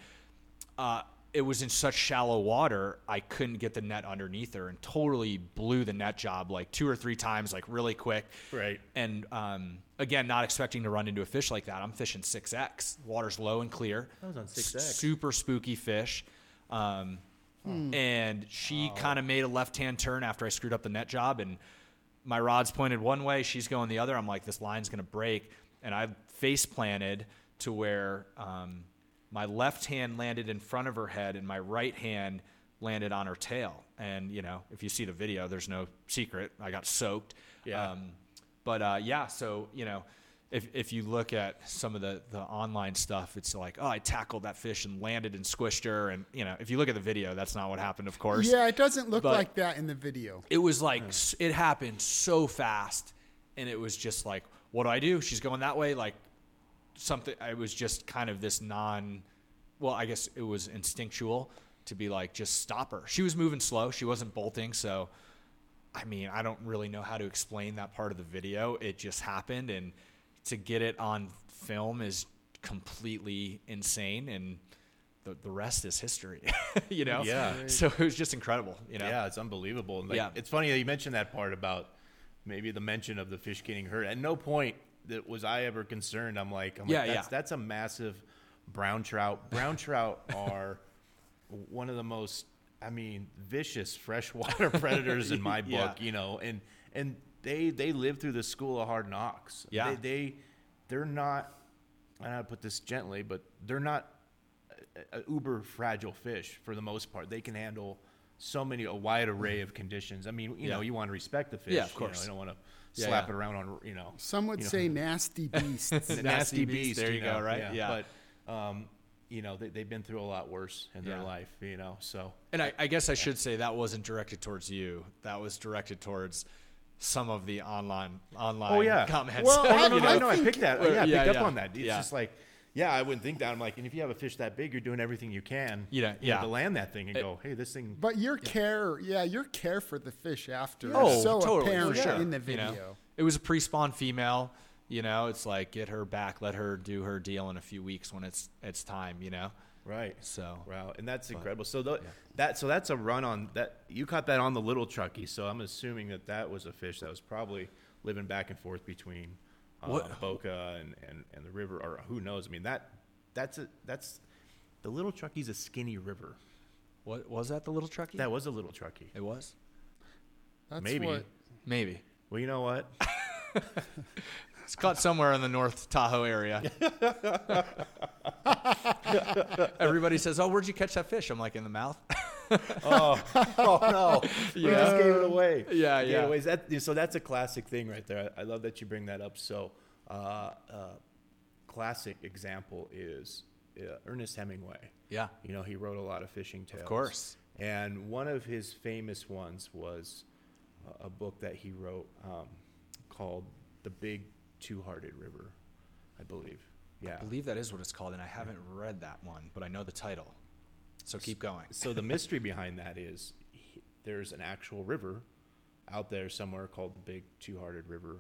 uh, it was in such shallow water, I couldn't get the net underneath her and totally blew the net job like two or three times, like really quick. Right. And um, again, not expecting to run into a fish like that. I'm fishing 6X. Water's low and clear. That was on 6X. Super spooky fish. Um, And she kind of made a left hand turn after I screwed up the net job. And my rod's pointed one way, she's going the other. I'm like, this line's going to break. And I face planted to where um, my left hand landed in front of her head and my right hand landed on her tail. And, you know, if you see the video, there's no secret. I got soaked. Yeah. Um, but uh, yeah, so, you know, if, if you look at some of the, the online stuff, it's like, oh, I tackled that fish and landed and squished her. And, you know, if you look at the video, that's not what happened, of course. Yeah, it doesn't look But- like that in the video. it was like hmm. s it happened so fast. And it was just like what do i do? She's going that way. Like something it was just kind of this non well i guess it was instinctual to be like just stop her. She was moving slow. She wasn't bolting. So i mean i don't really know how to explain that part of the video. It just happened. And to get it on film is completely insane and the, the rest is history you know Yeah. so it was just incredible you know Yeah, it's unbelievable. And like, Yeah. it's funny that you mentioned that part about maybe the mention of the fish getting hurt. At no point that was I ever concerned. I'm like, I'm Yeah, like, that's, yeah. that's a massive brown trout. Brown trout are one of the most I mean, vicious freshwater predators in my book, Yeah. you know, and and they they live through the school of hard knocks. Yeah. they, they they're not. I know how to put this gently, but they're not a, a uber fragile fish for the most part. They can handle so many a wide array of conditions. I mean, you know, you want to respect the fish. Yeah, of you know, course. you don't want to Yeah, slap yeah. it around on, you know. Some would you know, say nasty beasts. Nasty nasty beast, beast. there you go, know, right? Yeah. But um, you know, they, they've been through a lot worse in their Yeah. life. You know, so And I, I guess I should say that wasn't directed towards you. That was directed towards some of the online online Oh yeah. comments. Well, I- no, no, I I know. I picked that. Well, yeah, I yeah, picked yeah. up on that. It's Yeah. just like, yeah, I wouldn't think that. I'm like, and if you have a fish that big, you're doing everything you can. You know, yeah. to land that thing and It- go, hey, this thing. But your care, yeah, your care for the fish after Oh, is so totally, for apparent sure. in the You video. know, it was a pre-spawn female. You know, it's like get her back, let her do her deal in a few weeks when it's it's time. You know, Right. so Wow, and that's incredible. So tho- that so that's a run on that. You caught that on the little truckee. So I'm assuming that that was a fish that was probably living back and forth between uh, What- Boca and, and, and the river, or who knows? I mean that that's a that's the little truckee's a skinny river. what was that? The little truckee? That was a little truckee. it was That's Maybe. what maybe. Well, you know what? It's caught somewhere in the North Tahoe area. Everybody says, "Oh, where'd you catch that fish?" I'm like, "In the mouth." oh, oh no! You Yeah. just gave it away. Yeah, You gave yeah. away. That, so that's a classic thing right there. I, I love that you bring that up. So, uh, uh, classic example is uh, Ernest Hemingway. yeah, You know, he wrote a lot of fishing tales. of course. And one of his famous ones was a- a book that he wrote um, called "The Big Two-Hearted River," I believe. Yeah. I believe that is what it's called, and I haven't read that one, but I know the title. So keep going. so the mystery behind that is he, there's an actual river out there somewhere called the Big Two-Hearted River,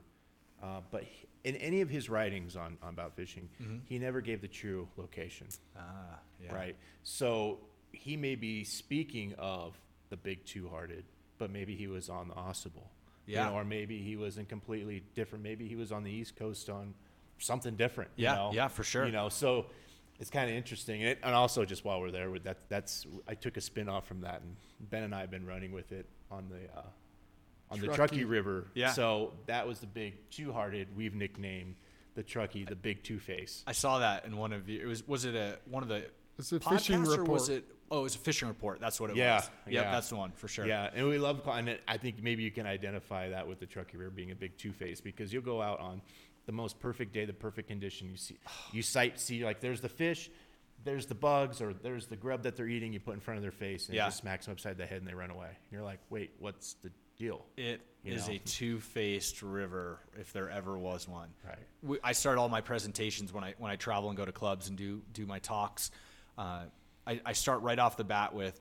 uh, but he, in any of his writings on, on about fishing, he never gave the true location. Ah, yeah. Right. So he may be speaking of the Big Two-Hearted, but maybe he was on the Au Sable. You Yeah. know, or maybe he was in completely different. Maybe he was on the East Coast on something different. you Yeah, know? yeah, for sure. You know, so it's kind of interesting. And, it, and also, just while we're there, with that, that's I took a spin off from that, and Ben and I have been running with it on the uh, on the Truckee. Truckee River. Yeah. So that was the big two-hearted. We've nicknamed the Truckee the Big Two Face. I saw that in one of you. It was was it a one of the It's a podcasts, fishing or was report. it? Oh, it was a fishing report. That's what it Yeah, was. Yep, yeah. that's the one for sure. Yeah, and we love it. I think maybe you can identify that with the Truckee River being a big two face because you'll go out on the most perfect day, the perfect condition. You see, you sight see like there's the fish, there's the bugs, or there's the grub that they're eating. You put in front of their face and Yeah. it just smacks them upside the head and they run away. And you're like, wait, what's the deal? It You is know. a two-faced river, if there ever was one. Right. We, I start all my presentations when I when I travel and go to clubs and do do my talks. Uh, I, I start right off the bat with,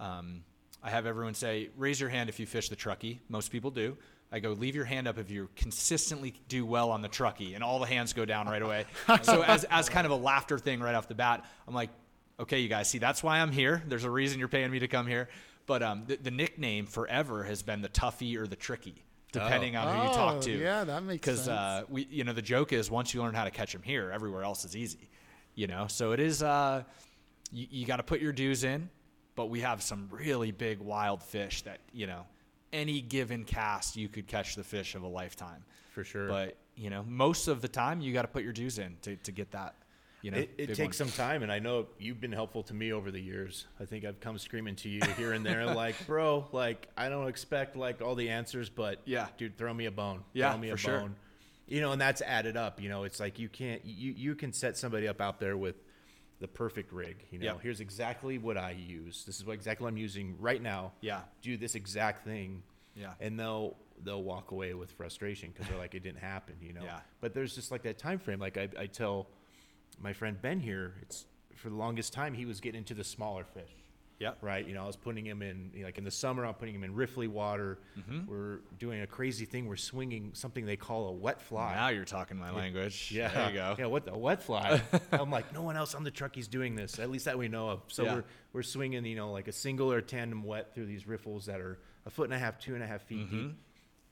um, I have everyone say, "Raise your hand if you fish the truckee." Most people do. I go, "Leave your hand up if you consistently do well on the truckee," and all the hands go down right away. so as as kind of a laughter thing right off the bat, I'm like, "Okay, you guys, see that's why I'm here. There's a reason you're paying me to come here." But um, the, the nickname forever has been the Tuffy or the Tricky, depending on who you Oh, talk to. yeah, that makes Because sense. uh, we, you know, the joke is once you learn how to catch them here, everywhere else is easy. You know, so it is. Uh, you, you got to put your dues in, but we have some really big wild fish that you know, any given cast you could catch the fish of a lifetime. For sure. But you know, most of the time you got to put your dues in to, to get that. You know, it, it big takes one. some time, and I know you've been helpful to me over the years. I think I've come screaming to you here and there, like, bro, like I don't expect like all the answers, but Yeah. dude, throw me a bone. Yeah, throw me a for sure. bone. You know, and that's added up. You know, it's like you can't you you can set somebody up out there with the perfect rig. You know, Yep. here's exactly what I use. This is what exactly what I'm using right now. Yeah. do this exact thing. Yeah. and they'll they'll walk away with frustration because they're like it didn't happen. You know. Yeah. But there's just like that time frame. Like I, I tell my friend Ben here, it's for the longest time he was getting into the smaller fish. Yep. Right. You know, I was putting him in you know, like in the summer. I'm putting him in riffly water. Mm-hmm. We're doing a crazy thing. We're swinging something they call a wet fly. Now you're talking my language. Yeah, There you go. Yeah, what the wet fly? I'm like, no one else on the truck is doing this. At least that we know of. So Yeah. we're we're swinging, you know, like a single or tandem wet through these riffles that are a foot and a half, two and a half feet deep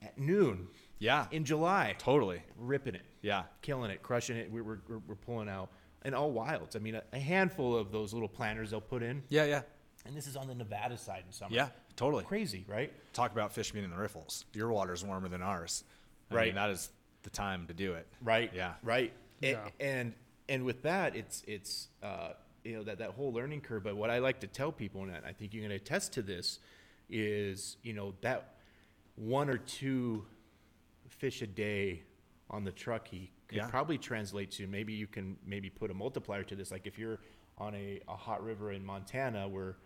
at noon Mm-hmm. Yeah. in July, Totally. ripping it Yeah. killing it, crushing it. We We're, we're, we're pulling out, and all wilds. I mean, a, a handful of those little planters they'll put in. Yeah. Yeah. And this is on the Nevada side in summer. Yeah, totally. crazy, right? Talk about fish being in the riffles. Your water's warmer than ours. I Right. mean, that is the time to do it. Right. Yeah. Right. A- Yeah. And and with that, it's it's uh, you know that that whole learning curve. But what I like to tell people, and I think you're going to attest to this, is you know that one or two fish a day on the truckee could Yeah. probably translate to maybe you can maybe put a multiplier to this. Like if you're on a, a hot river in Montana where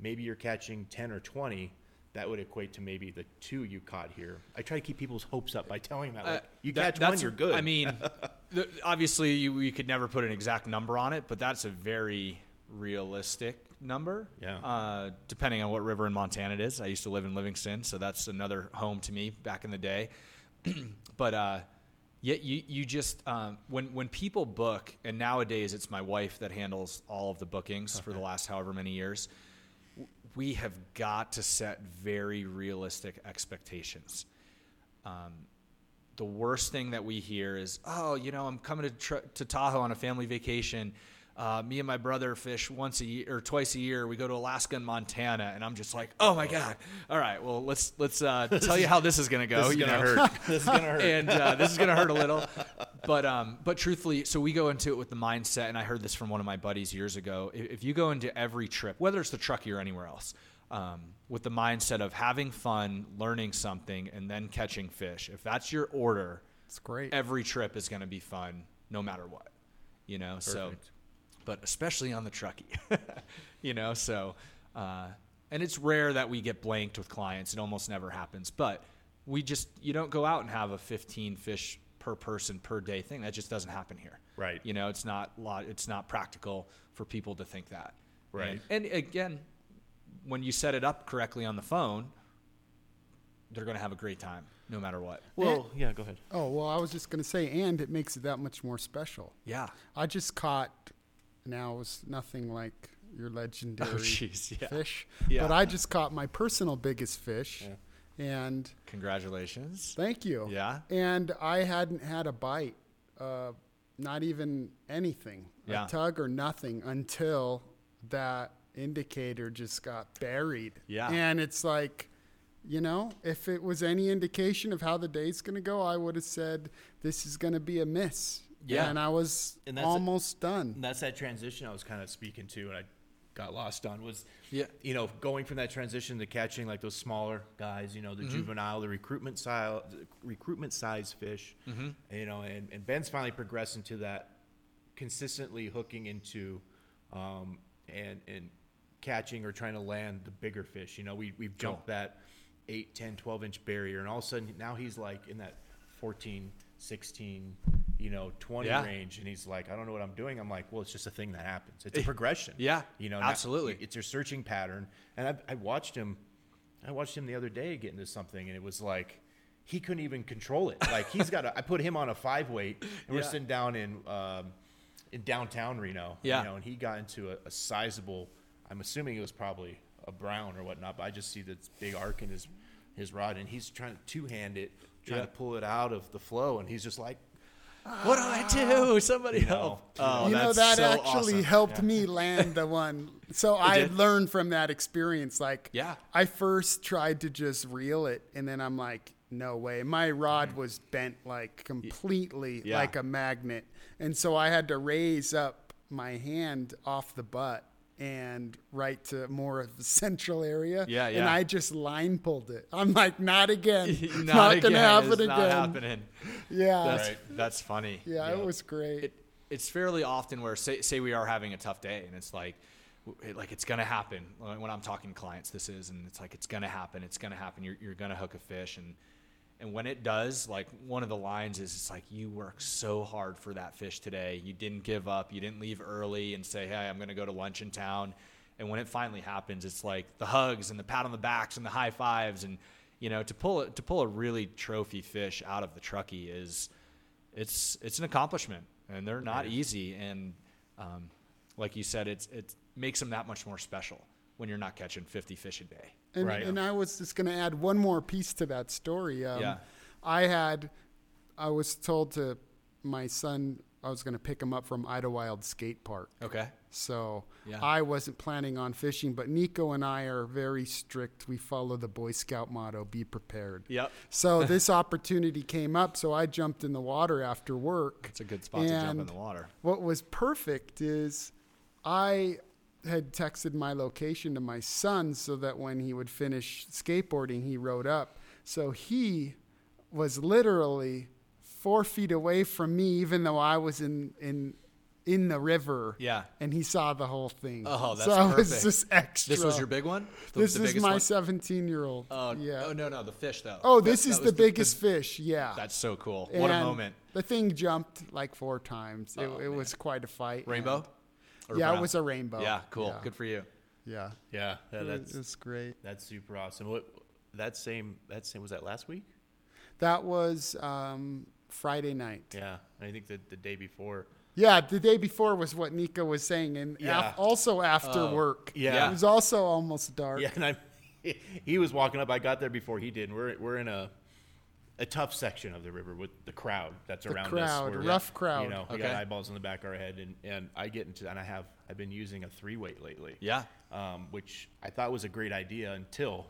maybe you're catching ten or twenty. That would equate to maybe the two you caught here. I try to keep people's hopes up by telling them that like, Uh, you that- catch one, you're good. I mean, the, obviously, you, you could never put an exact number on it, but that's a very realistic number. Yeah. Uh, depending on what river in Montana it is. I used to live in Livingston, so that's another home to me back in the day. but uh, yeah, you you just um, when when people book, and nowadays it's my wife that handles all of the bookings for the last however many years. We have got to set very realistic expectations the worst thing that we hear is, oh, you know, I'm coming to, tr- to Tahoe on a family vacation. Uh, me and my brother fish once a year or twice a year. We go to Alaska and Montana, and I'm just like, oh my god! All right, well let's let's uh, tell you how this is gonna go. this is you gonna know? hurt. This is gonna hurt. and uh, this is gonna hurt a little. But um, but truthfully, so we go into it with the mindset, and I heard this from one of my buddies years ago. If, if you go into every trip, whether it's the Truckee or anywhere else, um, with the mindset of having fun, learning something, and then catching fish, if that's your order, It's great. every trip is going to be fun, no matter what. You know, so but especially on the Truckee, you know, so uh, and it's rare that we get blanked with clients. It almost never happens, but we just you don't go out and have a 15 fish per person per day thing. That just doesn't happen here. Right. You know, it's not lot. It's not practical for people to think that. Right. And, and again, when you set it up correctly on the phone, they're going to have a great time no matter what. well, yeah, go ahead. Oh, well, I was just going to say, and it makes it that much more special. Yeah. I just caught, now it was nothing like your oh, legendary Oh, jeez. Yeah. fish, Yeah. but I just caught my personal biggest fish. And Congratulations. thank you. Yeah. And I hadn't had a bite, uh, not even anything, Yeah. a tug or nothing until that indicator just got buried. Yeah. And it's like, you know, if it was any indication of how the day's going to go, I would have said this is going to be a miss. Yeah. And I was And that's- almost done. And that's that transition I was kind of speaking to, and I got lost on was, Yeah. you know, going from that transition to catching like those smaller guys, you know, the juvenile, the recruitment style, the recruitment size fish, you know, and, and Ben's finally progressing to that consistently hooking into, um, and and catching or trying to land the bigger fish. You know, we we've jumped that 8, 10, 12 inch barrier, and all of a sudden now he's like in that 14, 16, you know, 20 Yeah. range, and he's like, I don't know what I'm doing. I'm like, well, it's just a thing that happens. It's a progression. Yeah, you know, now- absolutely. it's your searching pattern. And I, I watched him. I watched him the other day get into something, and it was like he couldn't even control it. Like he's got. A, I put him on a five weight, and we're sitting down in um, in downtown Reno. Yeah. you know, and he got into a, a sizable. I'm assuming it was probably a brown or whatnot, but I just see this big arc in his his rod, and he's trying to two hand it, trying Yeah. to pull it out of the flow, and he's just like, What do I do? Somebody help. Oh, you know, that so actually awesome. helped me land the one. So I did? learned from that experience. Like, Yeah. I first tried to just reel it, and then I'm like, no way. My rod Mm-hmm. was bent like completely Yeah. like a magnet. And so I had to raise up my hand off the butt and right to more of the central area. Yeah, yeah. And. I just line pulled it. I'm like, not again. not, not again. gonna happen It's again. Not happening. Yeah. That's that's funny. yeah, it was great. It, it's fairly often where say say we are having a tough day and it's like it, like it's gonna happen when when I'm talking to clients this is and it's like it's gonna happen it's gonna happen you're, you're gonna hook a fish and and when it does like one of the lines is it's like you worked so hard for that fish today. You didn't give up. You didn't leave early and say hey I'm gonna go to lunch in town and when it finally happens it's like the hugs and the pat on the backs and the high fives. And you know to pull to pull a really trophy fish out of the truckee is it's it's an accomplishment. And they're not easy. And um, like you said it's it makes them that much more special when you're not catching 50 fish a day And, Right. and I was just going to add one more piece to that story. Um, Yeah. I had, I was told to my son I was going to pick him up from Idlewild Skate Park. Okay. So Yeah. I wasn't planning on fishing, but Nico and I are very strict. We follow the Boy Scout motto: "Be prepared." Yep. So this opportunity came up, so I jumped in the water after work. It's a good spot to jump in the water. What was perfect is I had texted my location to my son so that when he would finish skateboarding, he rode up. So he was literally four feet away from me, even though I was in in in the river. Yeah. and he saw the whole thing. Oh, that's so it was perfect. just extra. This was your big one? The- this the is my 17 year old. Oh, yeah. Oh, no, no, the fish, though. Oh, this that is was the biggest fish. Yeah. That's so cool. What a moment. The thing jumped like four times. It, Oh, it was quite a fight. Rainbow? And- Or yeah, brown? it was a rainbow. Yeah, cool. Yeah. Good for you. Yeah. Yeah, that's was great. that's super awesome. What that same that same was that last week? That was um, Friday night. Yeah, I think the the day before. Yeah, the day before was what Nico was saying, and af- Yeah. also after Oh, work. yeah. it was also almost dark. Yeah, and I he was walking up. I got there before he did. We're we're in a a tough section of the river with the crowd that's The around crowd, us. a We're- rough crowd. You know, we got eyeballs in the back of our head, and, and I get into and I have I've been using a three weight lately. Yeah. Um, which I thought was a great idea until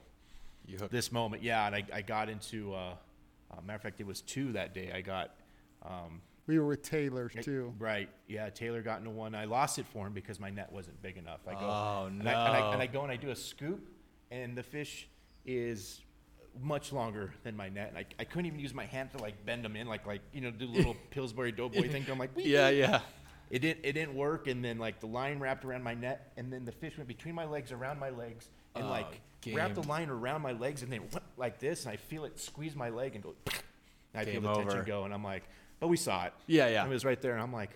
this moment. Yeah, and I, I got into. Uh, uh, matter of fact, it was two that day. I got. Um, We were with Taylor too. Right. Yeah. Taylor got into one. I lost it for him because my net wasn't big enough. I go, Oh, and I, and, I, no. and I go and I do a scoop, and the fish is much longer than my net. And I, I couldn't even use my hand to like bend them in, like like you know, do a little Pillsbury Doughboy thing. I'm like, "Wee, Yeah, yeah. It didn't. It didn't work. And then like the line wrapped around my net, and then the fish went between my legs, around my legs, and Oh, like wrapped the line around my legs, and then went like this, and I feel it squeeze my leg and go. And I Game feel the tension go, and I'm like, but we saw it. Yeah, yeah. It was right there, and I'm like,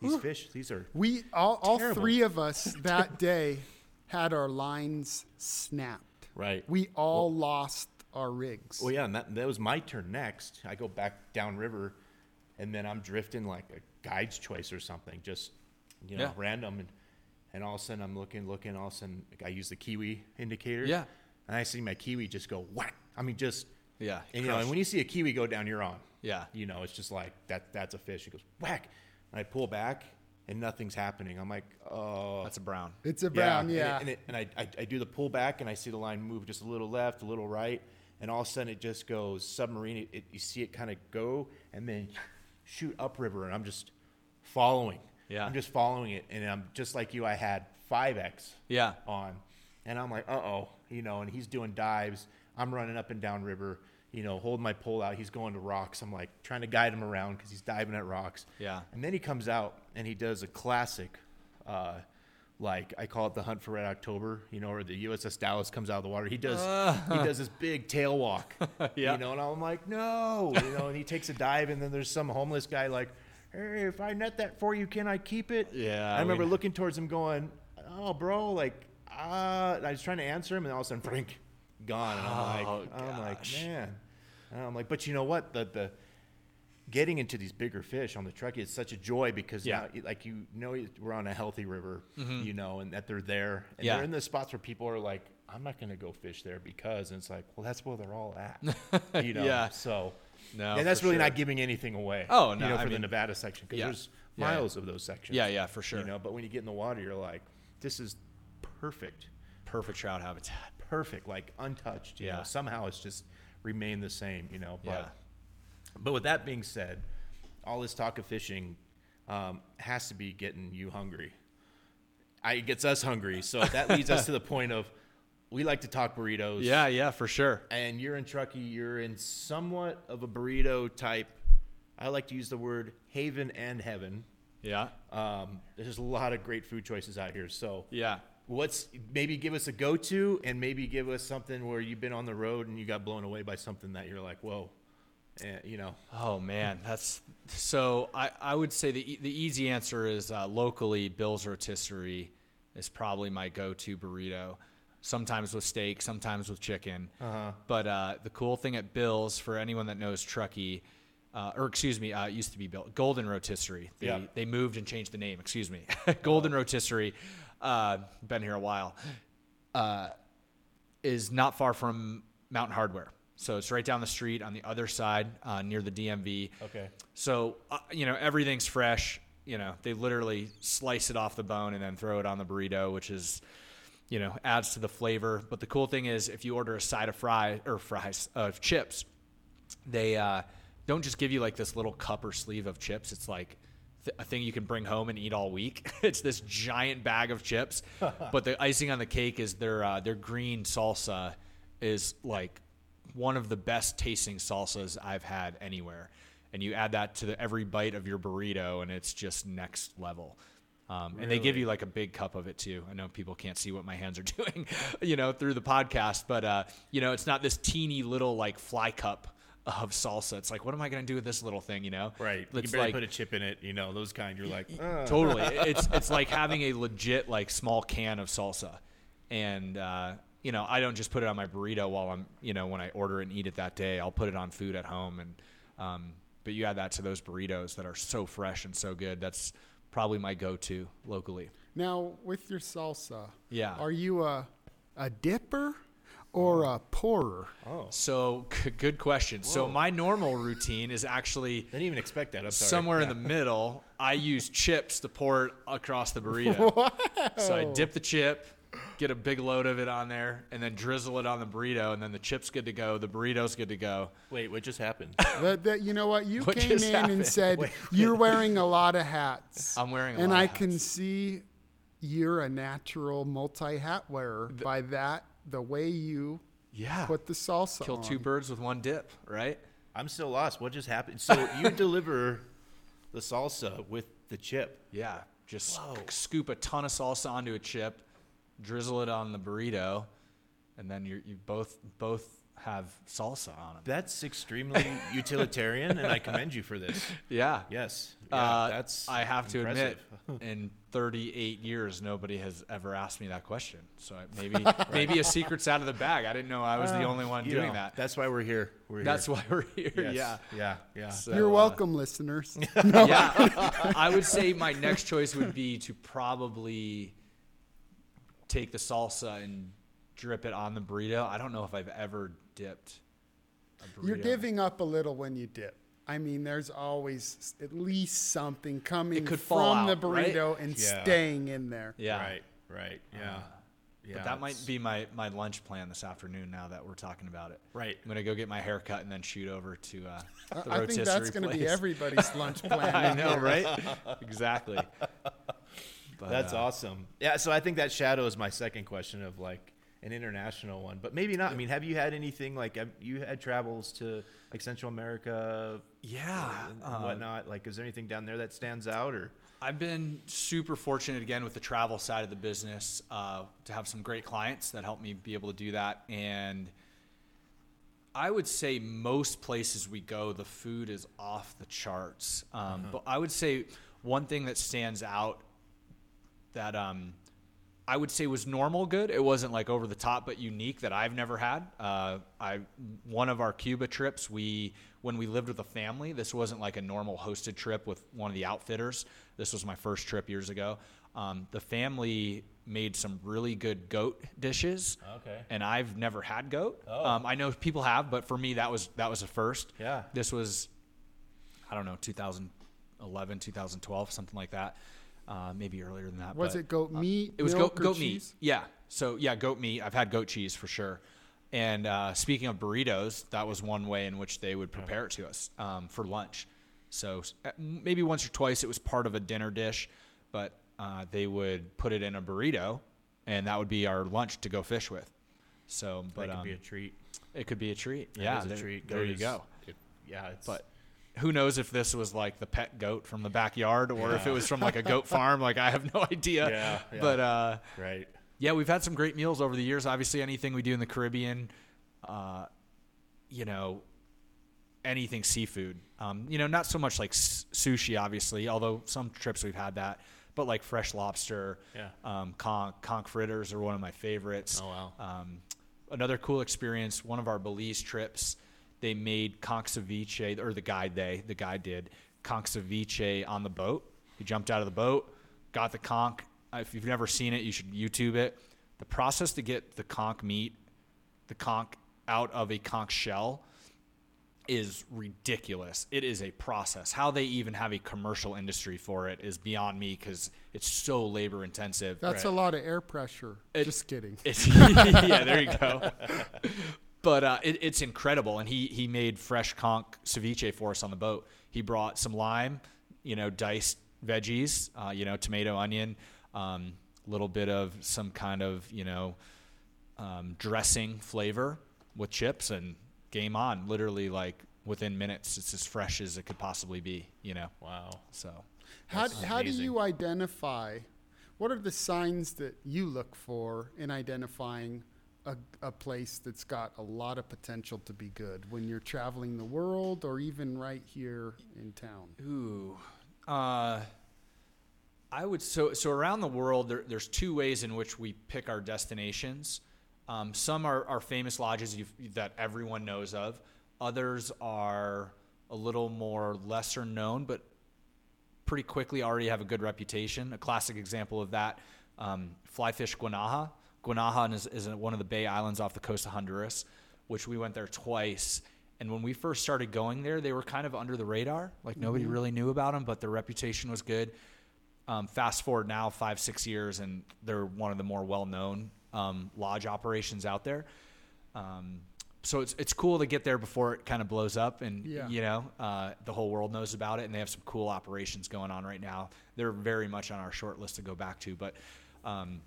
these fish, these are. We all, all Terrible. three of us that day had our lines snapped. Right. We all lost our rigs. Well, yeah, and that, that was my turn next. I go back downriver, and then I'm drifting like a guide's choice or something, just you know, Yeah. random, and and all of a sudden I'm looking, looking, all of a sudden I use the kiwi indicator. Yeah. And I see my kiwi just go whack. I mean, just Yeah. and you know, and when you see a kiwi go down, you're on. Yeah. You know, it's just like that. That's a fish. It goes whack, and I pull back, and nothing's happening. I'm like, oh, That's a brown. it's a brown, and it- yeah. And, it, and, I, I, I do the pull back, and I see the line move just a little left, a little right, and all of a sudden it just goes submarine. It, it, you see it kind of go and then shoot upriver, and I'm just following. Yeah. I'm just following it, and I'm just like you. I had five X Yeah. on, and I'm like, uh oh, you know, and he's doing dives. I'm running up and down river, you know, holding my pole out. He's going to rocks. I'm like trying to guide him around because he's diving at rocks. Yeah. And then he comes out and he does a classic, uh, like I call it the hunt for red October, you know, or the USS Dallas comes out of the water. He does he does this big tail walk, Yeah. you know, and I'm like, no, you know, and he takes a dive, and then there's some homeless guy like, hey, if I net that for you, can I keep it? Yeah, I remember we- looking towards him, going, oh, bro, like, uh, I was trying to answer him, and all of a sudden, Frank, gone, and I'm like, Oh, I'm like, man, and I'm like, but you know what, the the getting into these bigger fish on the truckee is such a joy because Yeah. now, like you know we're on a healthy river, mm-hmm. you know, and that they're there, and Yeah. they're in the spots where people are like, I'm not going to go fish there because, and it's like, well, that's where they're all at, you know. Yeah. So, No, and that's really sure. not giving anything away. Oh, no, you no, know, I for the mean- Nevada section because Yeah. there's miles of those sections. Yeah, yeah, for sure. You know, but when you get in the water, you're like, this is perfect, Perfect trout habitat. perfect, like untouched. You Yeah. know, somehow it's just remained the same. You know, but Yeah. But with that being said, all this talk of fishing um, has to be getting you hungry. I, it gets us hungry, so that leads us to the point of we like to talk burritos. Yeah, yeah, for sure. and you're in Truckee, you're in somewhat of a burrito type. I like to use the word haven and heaven. Yeah. Um, there's a lot of great food choices out here. So, Yeah. what's maybe give us a go to, and maybe give us something where you've been on the road and you got blown away by something that you're like, whoa, eh, you know. Oh man, that's so. I, I would say the the easy answer is uh, locally Bill's Rotisserie is probably my go-to burrito. Sometimes with steak, sometimes with chicken. Uh-huh. But uh, the cool thing at Bill's, for anyone that knows Truckee, uh, or excuse me, uh, it used to be Bill Golden Rotisserie. They Yeah. they moved and changed the name. Excuse me, Golden Rotisserie. Uh, been here a while. Uh, is not far from Mountain Hardware. So it's right down the street on the other side uh, near the DMV. Okay. So uh, you know everything's fresh. You know they literally slice it off the bone and then throw it on the burrito, which is you know adds to the flavor. But the cool thing is if you order a side of fries or fries of chips, they uh, don't just give you like this little cup or sleeve of chips. It's like th- a thing you can bring home and eat all week. it's this giant bag of chips, but the icing on the cake is their uh, their green salsa is like one of the best tasting salsas I've had anywhere. And you add that to the, every bite of your burrito, and it's just next level. Um, and they give you like a big cup of it too. I know people can't see what my hands are doing, you know, through the podcast, but uh, you know, it's not this teeny little like fly cup of salsa. It's like, what am I going to do with this little thing? You know, Right. You It's barely like put a chip in it. You know those kind. You're like, "Uh." totally. It's it's like having a legit like small can of salsa, and uh, you know, I don't just put it on my burrito while I'm, you know, when I order it and eat it that day. I'll put it on food at home, and um, but you add that to those burritos that are so fresh and so good. That's probably my go-to locally. Now, with your salsa, Yeah. are you a a dipper or a pourer? oh, So g- good question. So my normal routine is actually didn't even expect that. I'm sorry. somewhere in the middle. I use chips to pour it across the burrito. So I dip the chip, get a big load of it on there, and then drizzle it on the burrito, and then the chip's good to go. The burrito's good to go. Wait, what just happened? That, that, you know what? You What came just in happened? and said you're wearing a lot of hats. I'm wearing a and lot I of can see you're a natural multi hat wearer by that the way you Yeah. put the salsa Kill on. two birds with one dip, right? I'm still lost. What just happened? So you deliver the salsa with the chip. Yeah. Just Whoa. scoop a ton of salsa onto a chip, drizzle it on the burrito, and then you you both both have salsa on them. That's extremely utilitarian, and I commend you for this. Yeah. Yes. Yeah, Uh, that's. I have to admit, in 38 years, nobody has ever asked me that question. So I- maybe maybe a secret's out of the bag. I didn't know I was the only one doing know, that. That's why we're here. We're That's here. why we're here. Yes. Yeah. Yeah. Yeah. So, You're uh, welcome, listeners. yeah, I would say my next choice would be to probably take the salsa and drip it on the burrito. I don't know if I've ever dipped. A burrito. You're giving up a little when you dip. I mean, there's always at least something coming could fall from the out, right? burrito and Yeah. staying in there. Yeah. Right. Right. Yeah. yeah. But that might be my, my lunch plan this afternoon now that we're talking about it. Right. I'm going to go get my hair cut and then shoot over to uh, the I think that's rotisserie going to be everybody's lunch plan. I know, right? exactly. But, That's uh, awesome. Yeah, so I think that shadows my second question of like an international one, but maybe not. I mean, have you had anything like you had travels to like Central America Yeah. and, uh, and whatnot? Like, is there anything down there that stands out or? I've been super fortunate again with the travel side of the business uh, to have some great clients that help me be able to do that. And I would say most places we go, the food is off the charts. Um, But I would say one thing that stands out that um, I would say was normal good. It wasn't like over the top, but unique that I've never had. Uh, I one of our Cuba trips, we when we lived with a family. This wasn't like a normal hosted trip with one of the outfitters. This was my first trip years ago. Um, the family made some really good goat dishes. Okay. And I've never had goat. Oh. Um, I know people have, but for me that was that was a first. Yeah. This was I don't know 2011, 2012, something like that. Uh, maybe earlier than that. Was but- it goat meat? it was milk, goat, or goat cheese? meat. Yeah. So yeah, goat meat. I've had goat cheese for sure. And uh, speaking of burritos, that was one way in which they would prepare it to us um, for lunch. So uh, maybe once or twice it was part of a dinner dish, but uh, they would put it in a burrito, and that would be our lunch to go fish with. So, That but could um, be a treat. it could be a treat. That yeah, is a there, treat. there Goat you is- go. it- yeah, it's But who knows if this was like the pet goat from the backyard or if it was from like a goat farm? Like I have no idea. Yeah, yeah. But uh, right. yeah, we've had some great meals over the years. Obviously, anything we do in the Caribbean, uh, you know, anything seafood. Um, you know, not so much like s- sushi, obviously, although some trips we've had that. But like fresh lobster, Yeah. um, conch, conch fritters are one of my favorites. Oh, wow. Um, another cool experience. One of our Belize trips, they made conch ceviche, or the guide they, the guy did conch ceviche on the boat. He jumped out of the boat, got the conch. Uh, If you've never seen it, you should YouTube it. The process to get the conch meat, the conch out of a conch shell is ridiculous. It is a process. How they even have a commercial industry for it is beyond me because it's so labor intensive. That's a lot of air pressure. It- Just kidding. It's, yeah, there you go. But uh, it, it's incredible, and he he made fresh conch ceviche for us on the boat. He brought some lime, you know, diced veggies, uh, you know, tomato, onion, a um, little bit of some kind of you know um, dressing flavor with chips, and game on. Literally, like within minutes, it's as fresh as it could possibly be. You know, Wow. so. How, That's how do you identify? What are the signs that you look for in identifying a, a place that's got a lot of potential to be good when you're traveling the world or even right here in town? Ooh, uh, I would so so around the world. There, there's two ways in which we pick our destinations. Um, some are, are famous lodges that everyone knows of. Others are a little more lesser known, but pretty quickly already have a good reputation. A classic example of that, um, Flyfish Guanaja. Guanaja is, is one of the Bay Islands off the coast of Honduras, which we went there twice. And when we first started going there, they were kind of under the radar. Like nobody really knew about them, but their reputation was good. Um, fast forward now five, six years, and they're one of the more well-known um, lodge operations out there. Um, so it's it's cool to get there before it kind of blows up, and Yeah. you know uh, the whole world knows about it, and they have some cool operations going on right now. They're very much on our short list to go back to, but. Um,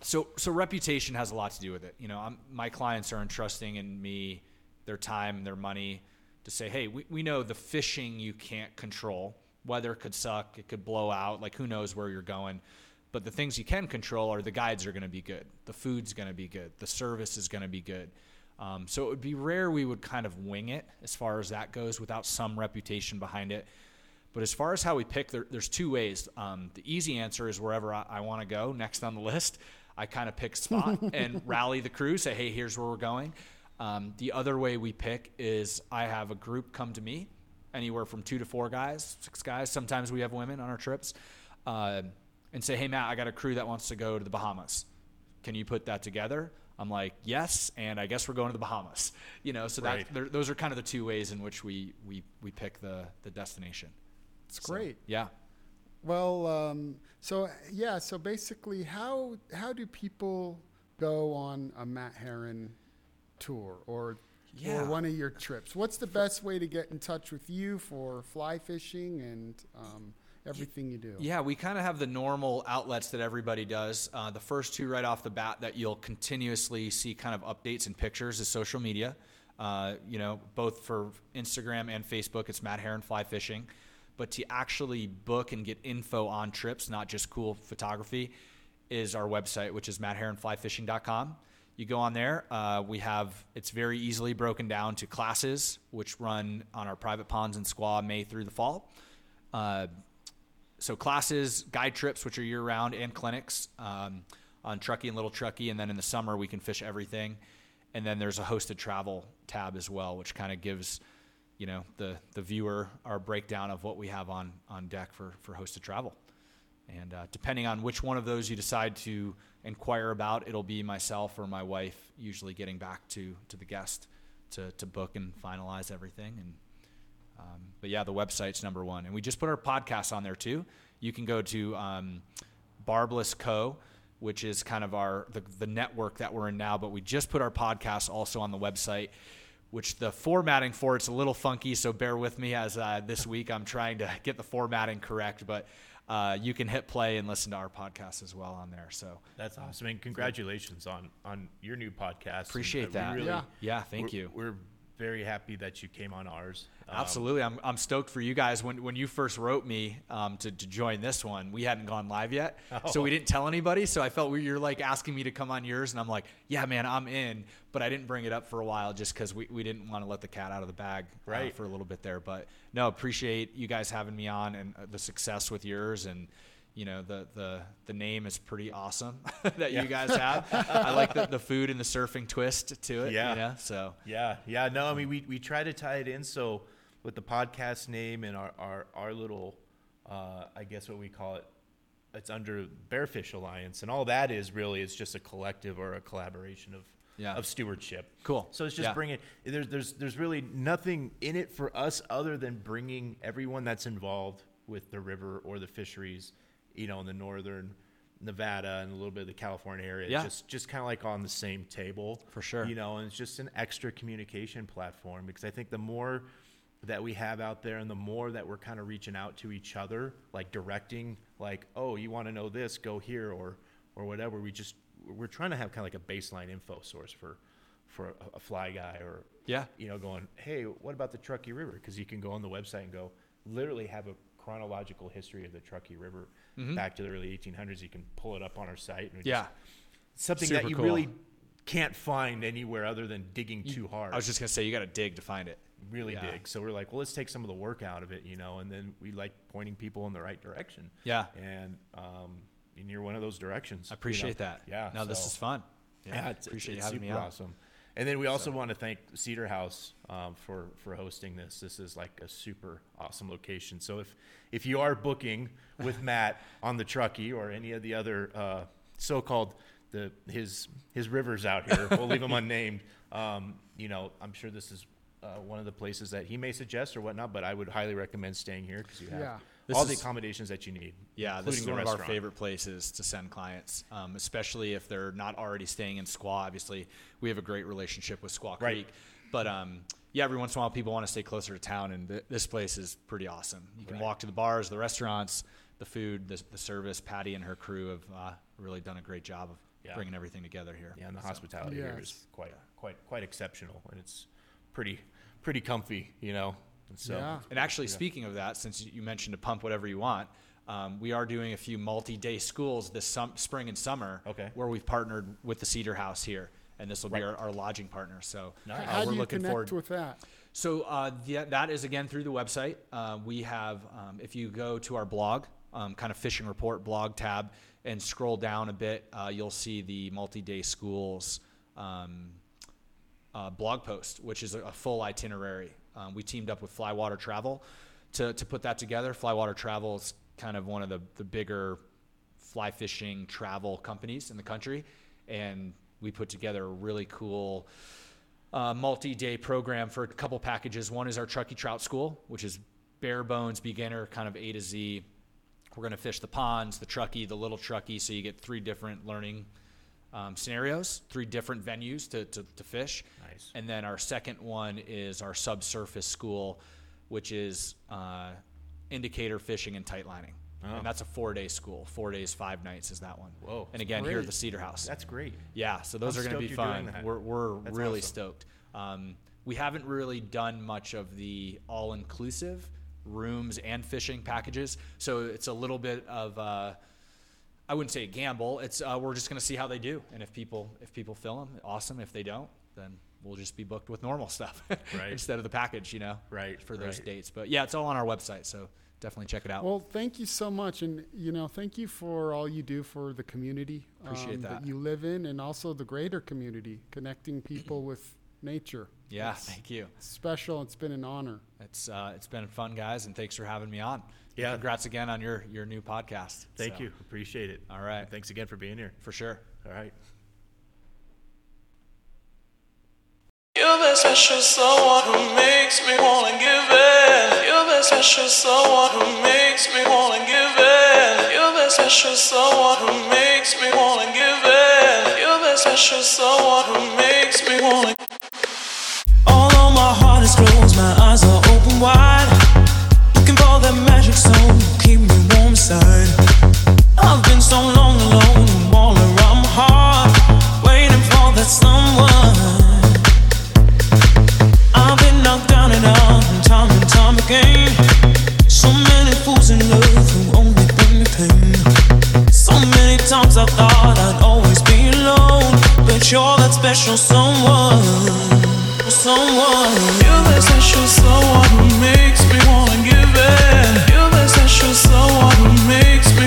so, so reputation has a lot to do with it. You know, I'm, my clients are entrusting in me their time, their money to say, hey, we, we know the fishing you can't control. Weather could suck, it could blow out, like who knows where you're going. But the things you can control are the guides are going to be good, the food's going to be good, the service is going to be good. Um, so it would be rare we would kind of wing it as far as that goes without some reputation behind it. But as far as how we pick, there, there's two ways. Um, the easy answer is wherever I, I want to go, next on the list. I kind of pick spot and rally the crew, say, hey, here's where we're going. Um, the other way we pick is I have a group come to me, anywhere from two to four guys, six guys. Sometimes we have women on our trips, uh, and say, hey, Matt, I got a crew that wants to go to the Bahamas. Can you put that together? I'm like, yes, and I guess we're going to the Bahamas. You know, so that Right. those are kind of the two ways in which we we we pick the the destination. It's So, great. Yeah. Well, um, so yeah, so basically, how how do people go on a Matt Heron tour or Yeah. or one of your trips? What's the best way to get in touch with you for fly fishing and um, everything you do? Yeah, we kind of have the normal outlets that everybody does. Uh, the first two right off the bat that you'll continuously see kind of updates and pictures is social media. Uh, you know, both for Instagram and Facebook, it's Matt Heron Fly Fishing. But to actually book and get info on trips, not just cool photography, is our website, which is mattheronflyfishing.com. You go on there. Uh, we have it's very easily broken down to classes, which run on our private ponds and squaw May through the fall. Uh, so classes, guide trips, which are year round, and clinics um, on Truckee and Little Truckee, and then in the summer we can fish everything. And then there's a hosted travel tab as well, which kind of gives you know the the viewer our breakdown of what we have on on deck for for hosted travel. And uh, depending on which one of those you decide to inquire about, it'll be myself or my wife usually getting back to to the guest to to book and finalize everything and um, but yeah, the website's number one, and we just put our podcast on there too. You can go to um, Barbless Co, which is kind of our the, the network that we're in now. But we just put our podcast also on the website, which the formatting for it's a little funky. So bear with me as uh, this week I'm trying to get the formatting correct. But uh, you can hit play and listen to our podcast as well on there. So That's awesome. And congratulations on on your new podcast. And, appreciate uh, that. really- Yeah. yeah, thank we're- you. We're very happy that you came on ours. Um, Absolutely. I'm, I'm stoked for you guys. When, when you first wrote me um, to, to join this one, we hadn't gone live yet. So we didn't tell anybody. So I felt we, you're like asking me to come on yours. And I'm like, yeah, man, I'm in. But I didn't bring it up for a while just because we, we didn't want to let the cat out of the bag uh, Right. for a little bit there. But no, appreciate you guys having me on and uh, the success with yours. And, you know, the, the, the name is pretty awesome that Yeah. you guys have. I like the, the food and the surfing twist to it. Yeah. You know? So Yeah, yeah. No, I mean we we try to tie it in so with the podcast name and our our our little uh, I guess what we call it. It's under Bearfish Alliance, and all that is really is just a collective or a collaboration of Yeah. of stewardship. Cool. So it's just Yeah. bringing there's there's there's really nothing in it for us other than bringing everyone that's involved with the river or the fisheries, you know, in the northern Nevada and a little bit of the California area, Yeah. just just kind of like on the same table For sure. You know, and it's just an extra communication platform because I think the more that we have out there and the more that we're kind of reaching out to each other, like directing, like, oh, you want to know this, go here or or whatever. We just we're trying to have kind of like a baseline info source for for a, a fly guy or Yeah. you know, going, hey, what about the Truckee River? Because you can go on the website and go, literally have a chronological history of the Truckee River back to the early 1800s. You can pull it up on our site. And Mm-hmm. Yeah. something Super that you cool. really can't find anywhere other than digging too hard. I was just gonna say you got to dig to find it. really yeah. dig. So we're like, well, let's take some of the work out of it, you know, and then we like pointing people in the right direction. Yeah. And um, and you're one of those directions. I you know? appreciate that. Yeah. No, this is fun. yeah, it's, appreciate it's you having me super awesome. And then we also want to thank Cedar House um, for for hosting this. This is like a super awesome location. So if if you are booking with Matt on the Truckee or any of the other uh, so-called the his his rivers out here, we'll leave them unnamed. Um, you know, I'm sure this is uh, one of the places that he may suggest or whatnot. But I would highly recommend staying here because you have Yeah. This all the accommodations that you need. Yeah, this including is the one of our favorite places to send clients, um, especially if they're not already staying in Squaw. Obviously, we have a great relationship with Squaw Right. Creek, but um, yeah, every once in a while people want to stay closer to town, and th- this place is pretty awesome. You can Right. walk to the bars, the restaurants, the food, the, the service. Patty and her crew have uh, really done a great job of Yeah. bringing everything together here. Yeah, and the So, hospitality here is quite quite quite exceptional, and it's pretty pretty comfy, you know. And so Yeah. And actually, speaking of that, since you mentioned to pump whatever you want, um, we are doing a few multi-day schools this sum- spring and summer. Okay. Where we've partnered with the Cedar House here, and this will be our, our lodging partner. So Nice. uh, How we're do you looking connect forward. with that? So uh, the, that is again through the website. Uh, we have, um, if you go to our blog, um, kind of fishing report blog tab, and scroll down a bit, uh, you'll see the multi-day schools um, uh, blog post, which is a, a full itinerary. Um, we teamed up with Flywater Travel to, to put that together. Flywater Travel is kind of one of the, the bigger fly fishing travel companies in the country. And we put together a really cool uh, multi-day program for a couple packages. One is our Truckee Trout School, which is bare bones beginner, kind of A to Z. We're going to fish the ponds, the Truckee, the little Truckee, so you get three different learning um, scenarios, three different venues to, to, to fish. Nice. And then our second one is our subsurface school, which is uh, indicator fishing and tight lining. Oh. And that's a four day school. Four days, five nights is that one. Whoa. And again, here at the Cedar House. that's great. Yeah, so those I'm are going to be fun. We're, we're That's really awesome. stoked. Um, we haven't really done much of the all inclusive rooms and fishing packages, so it's a little bit of uh, I wouldn't say a gamble. It's uh, we're just going to see how they do, and if people if people fill them, awesome. If they don't, then we'll just be booked with normal stuff Right. instead of the package, you know, Right, for those right. dates. But yeah, it's all on our website, so definitely check it out. Well, thank you so much, and you know, thank you for all you do for the community um, Appreciate that. you live in, and also the greater community, connecting people with nature. yeah, It's thank you. special. It's been an honor. It's uh, it's been fun, guys, and thanks for having me on. Yeah. congrats again on your your new podcast. Thank So, you. Appreciate it. All right. And thanks again for being here. for sure. All right. You're the special someone who makes me wanna give in. You're the special someone who makes me wanna give in. You're the special someone who makes me wanna give in. You're the special someone who makes me wanna. Although my heart is closed, my eyes are thought I'd always be alone, but you're that special someone, someone. Feel this I shoot someone who makes me wanna give it You're that special someone who makes me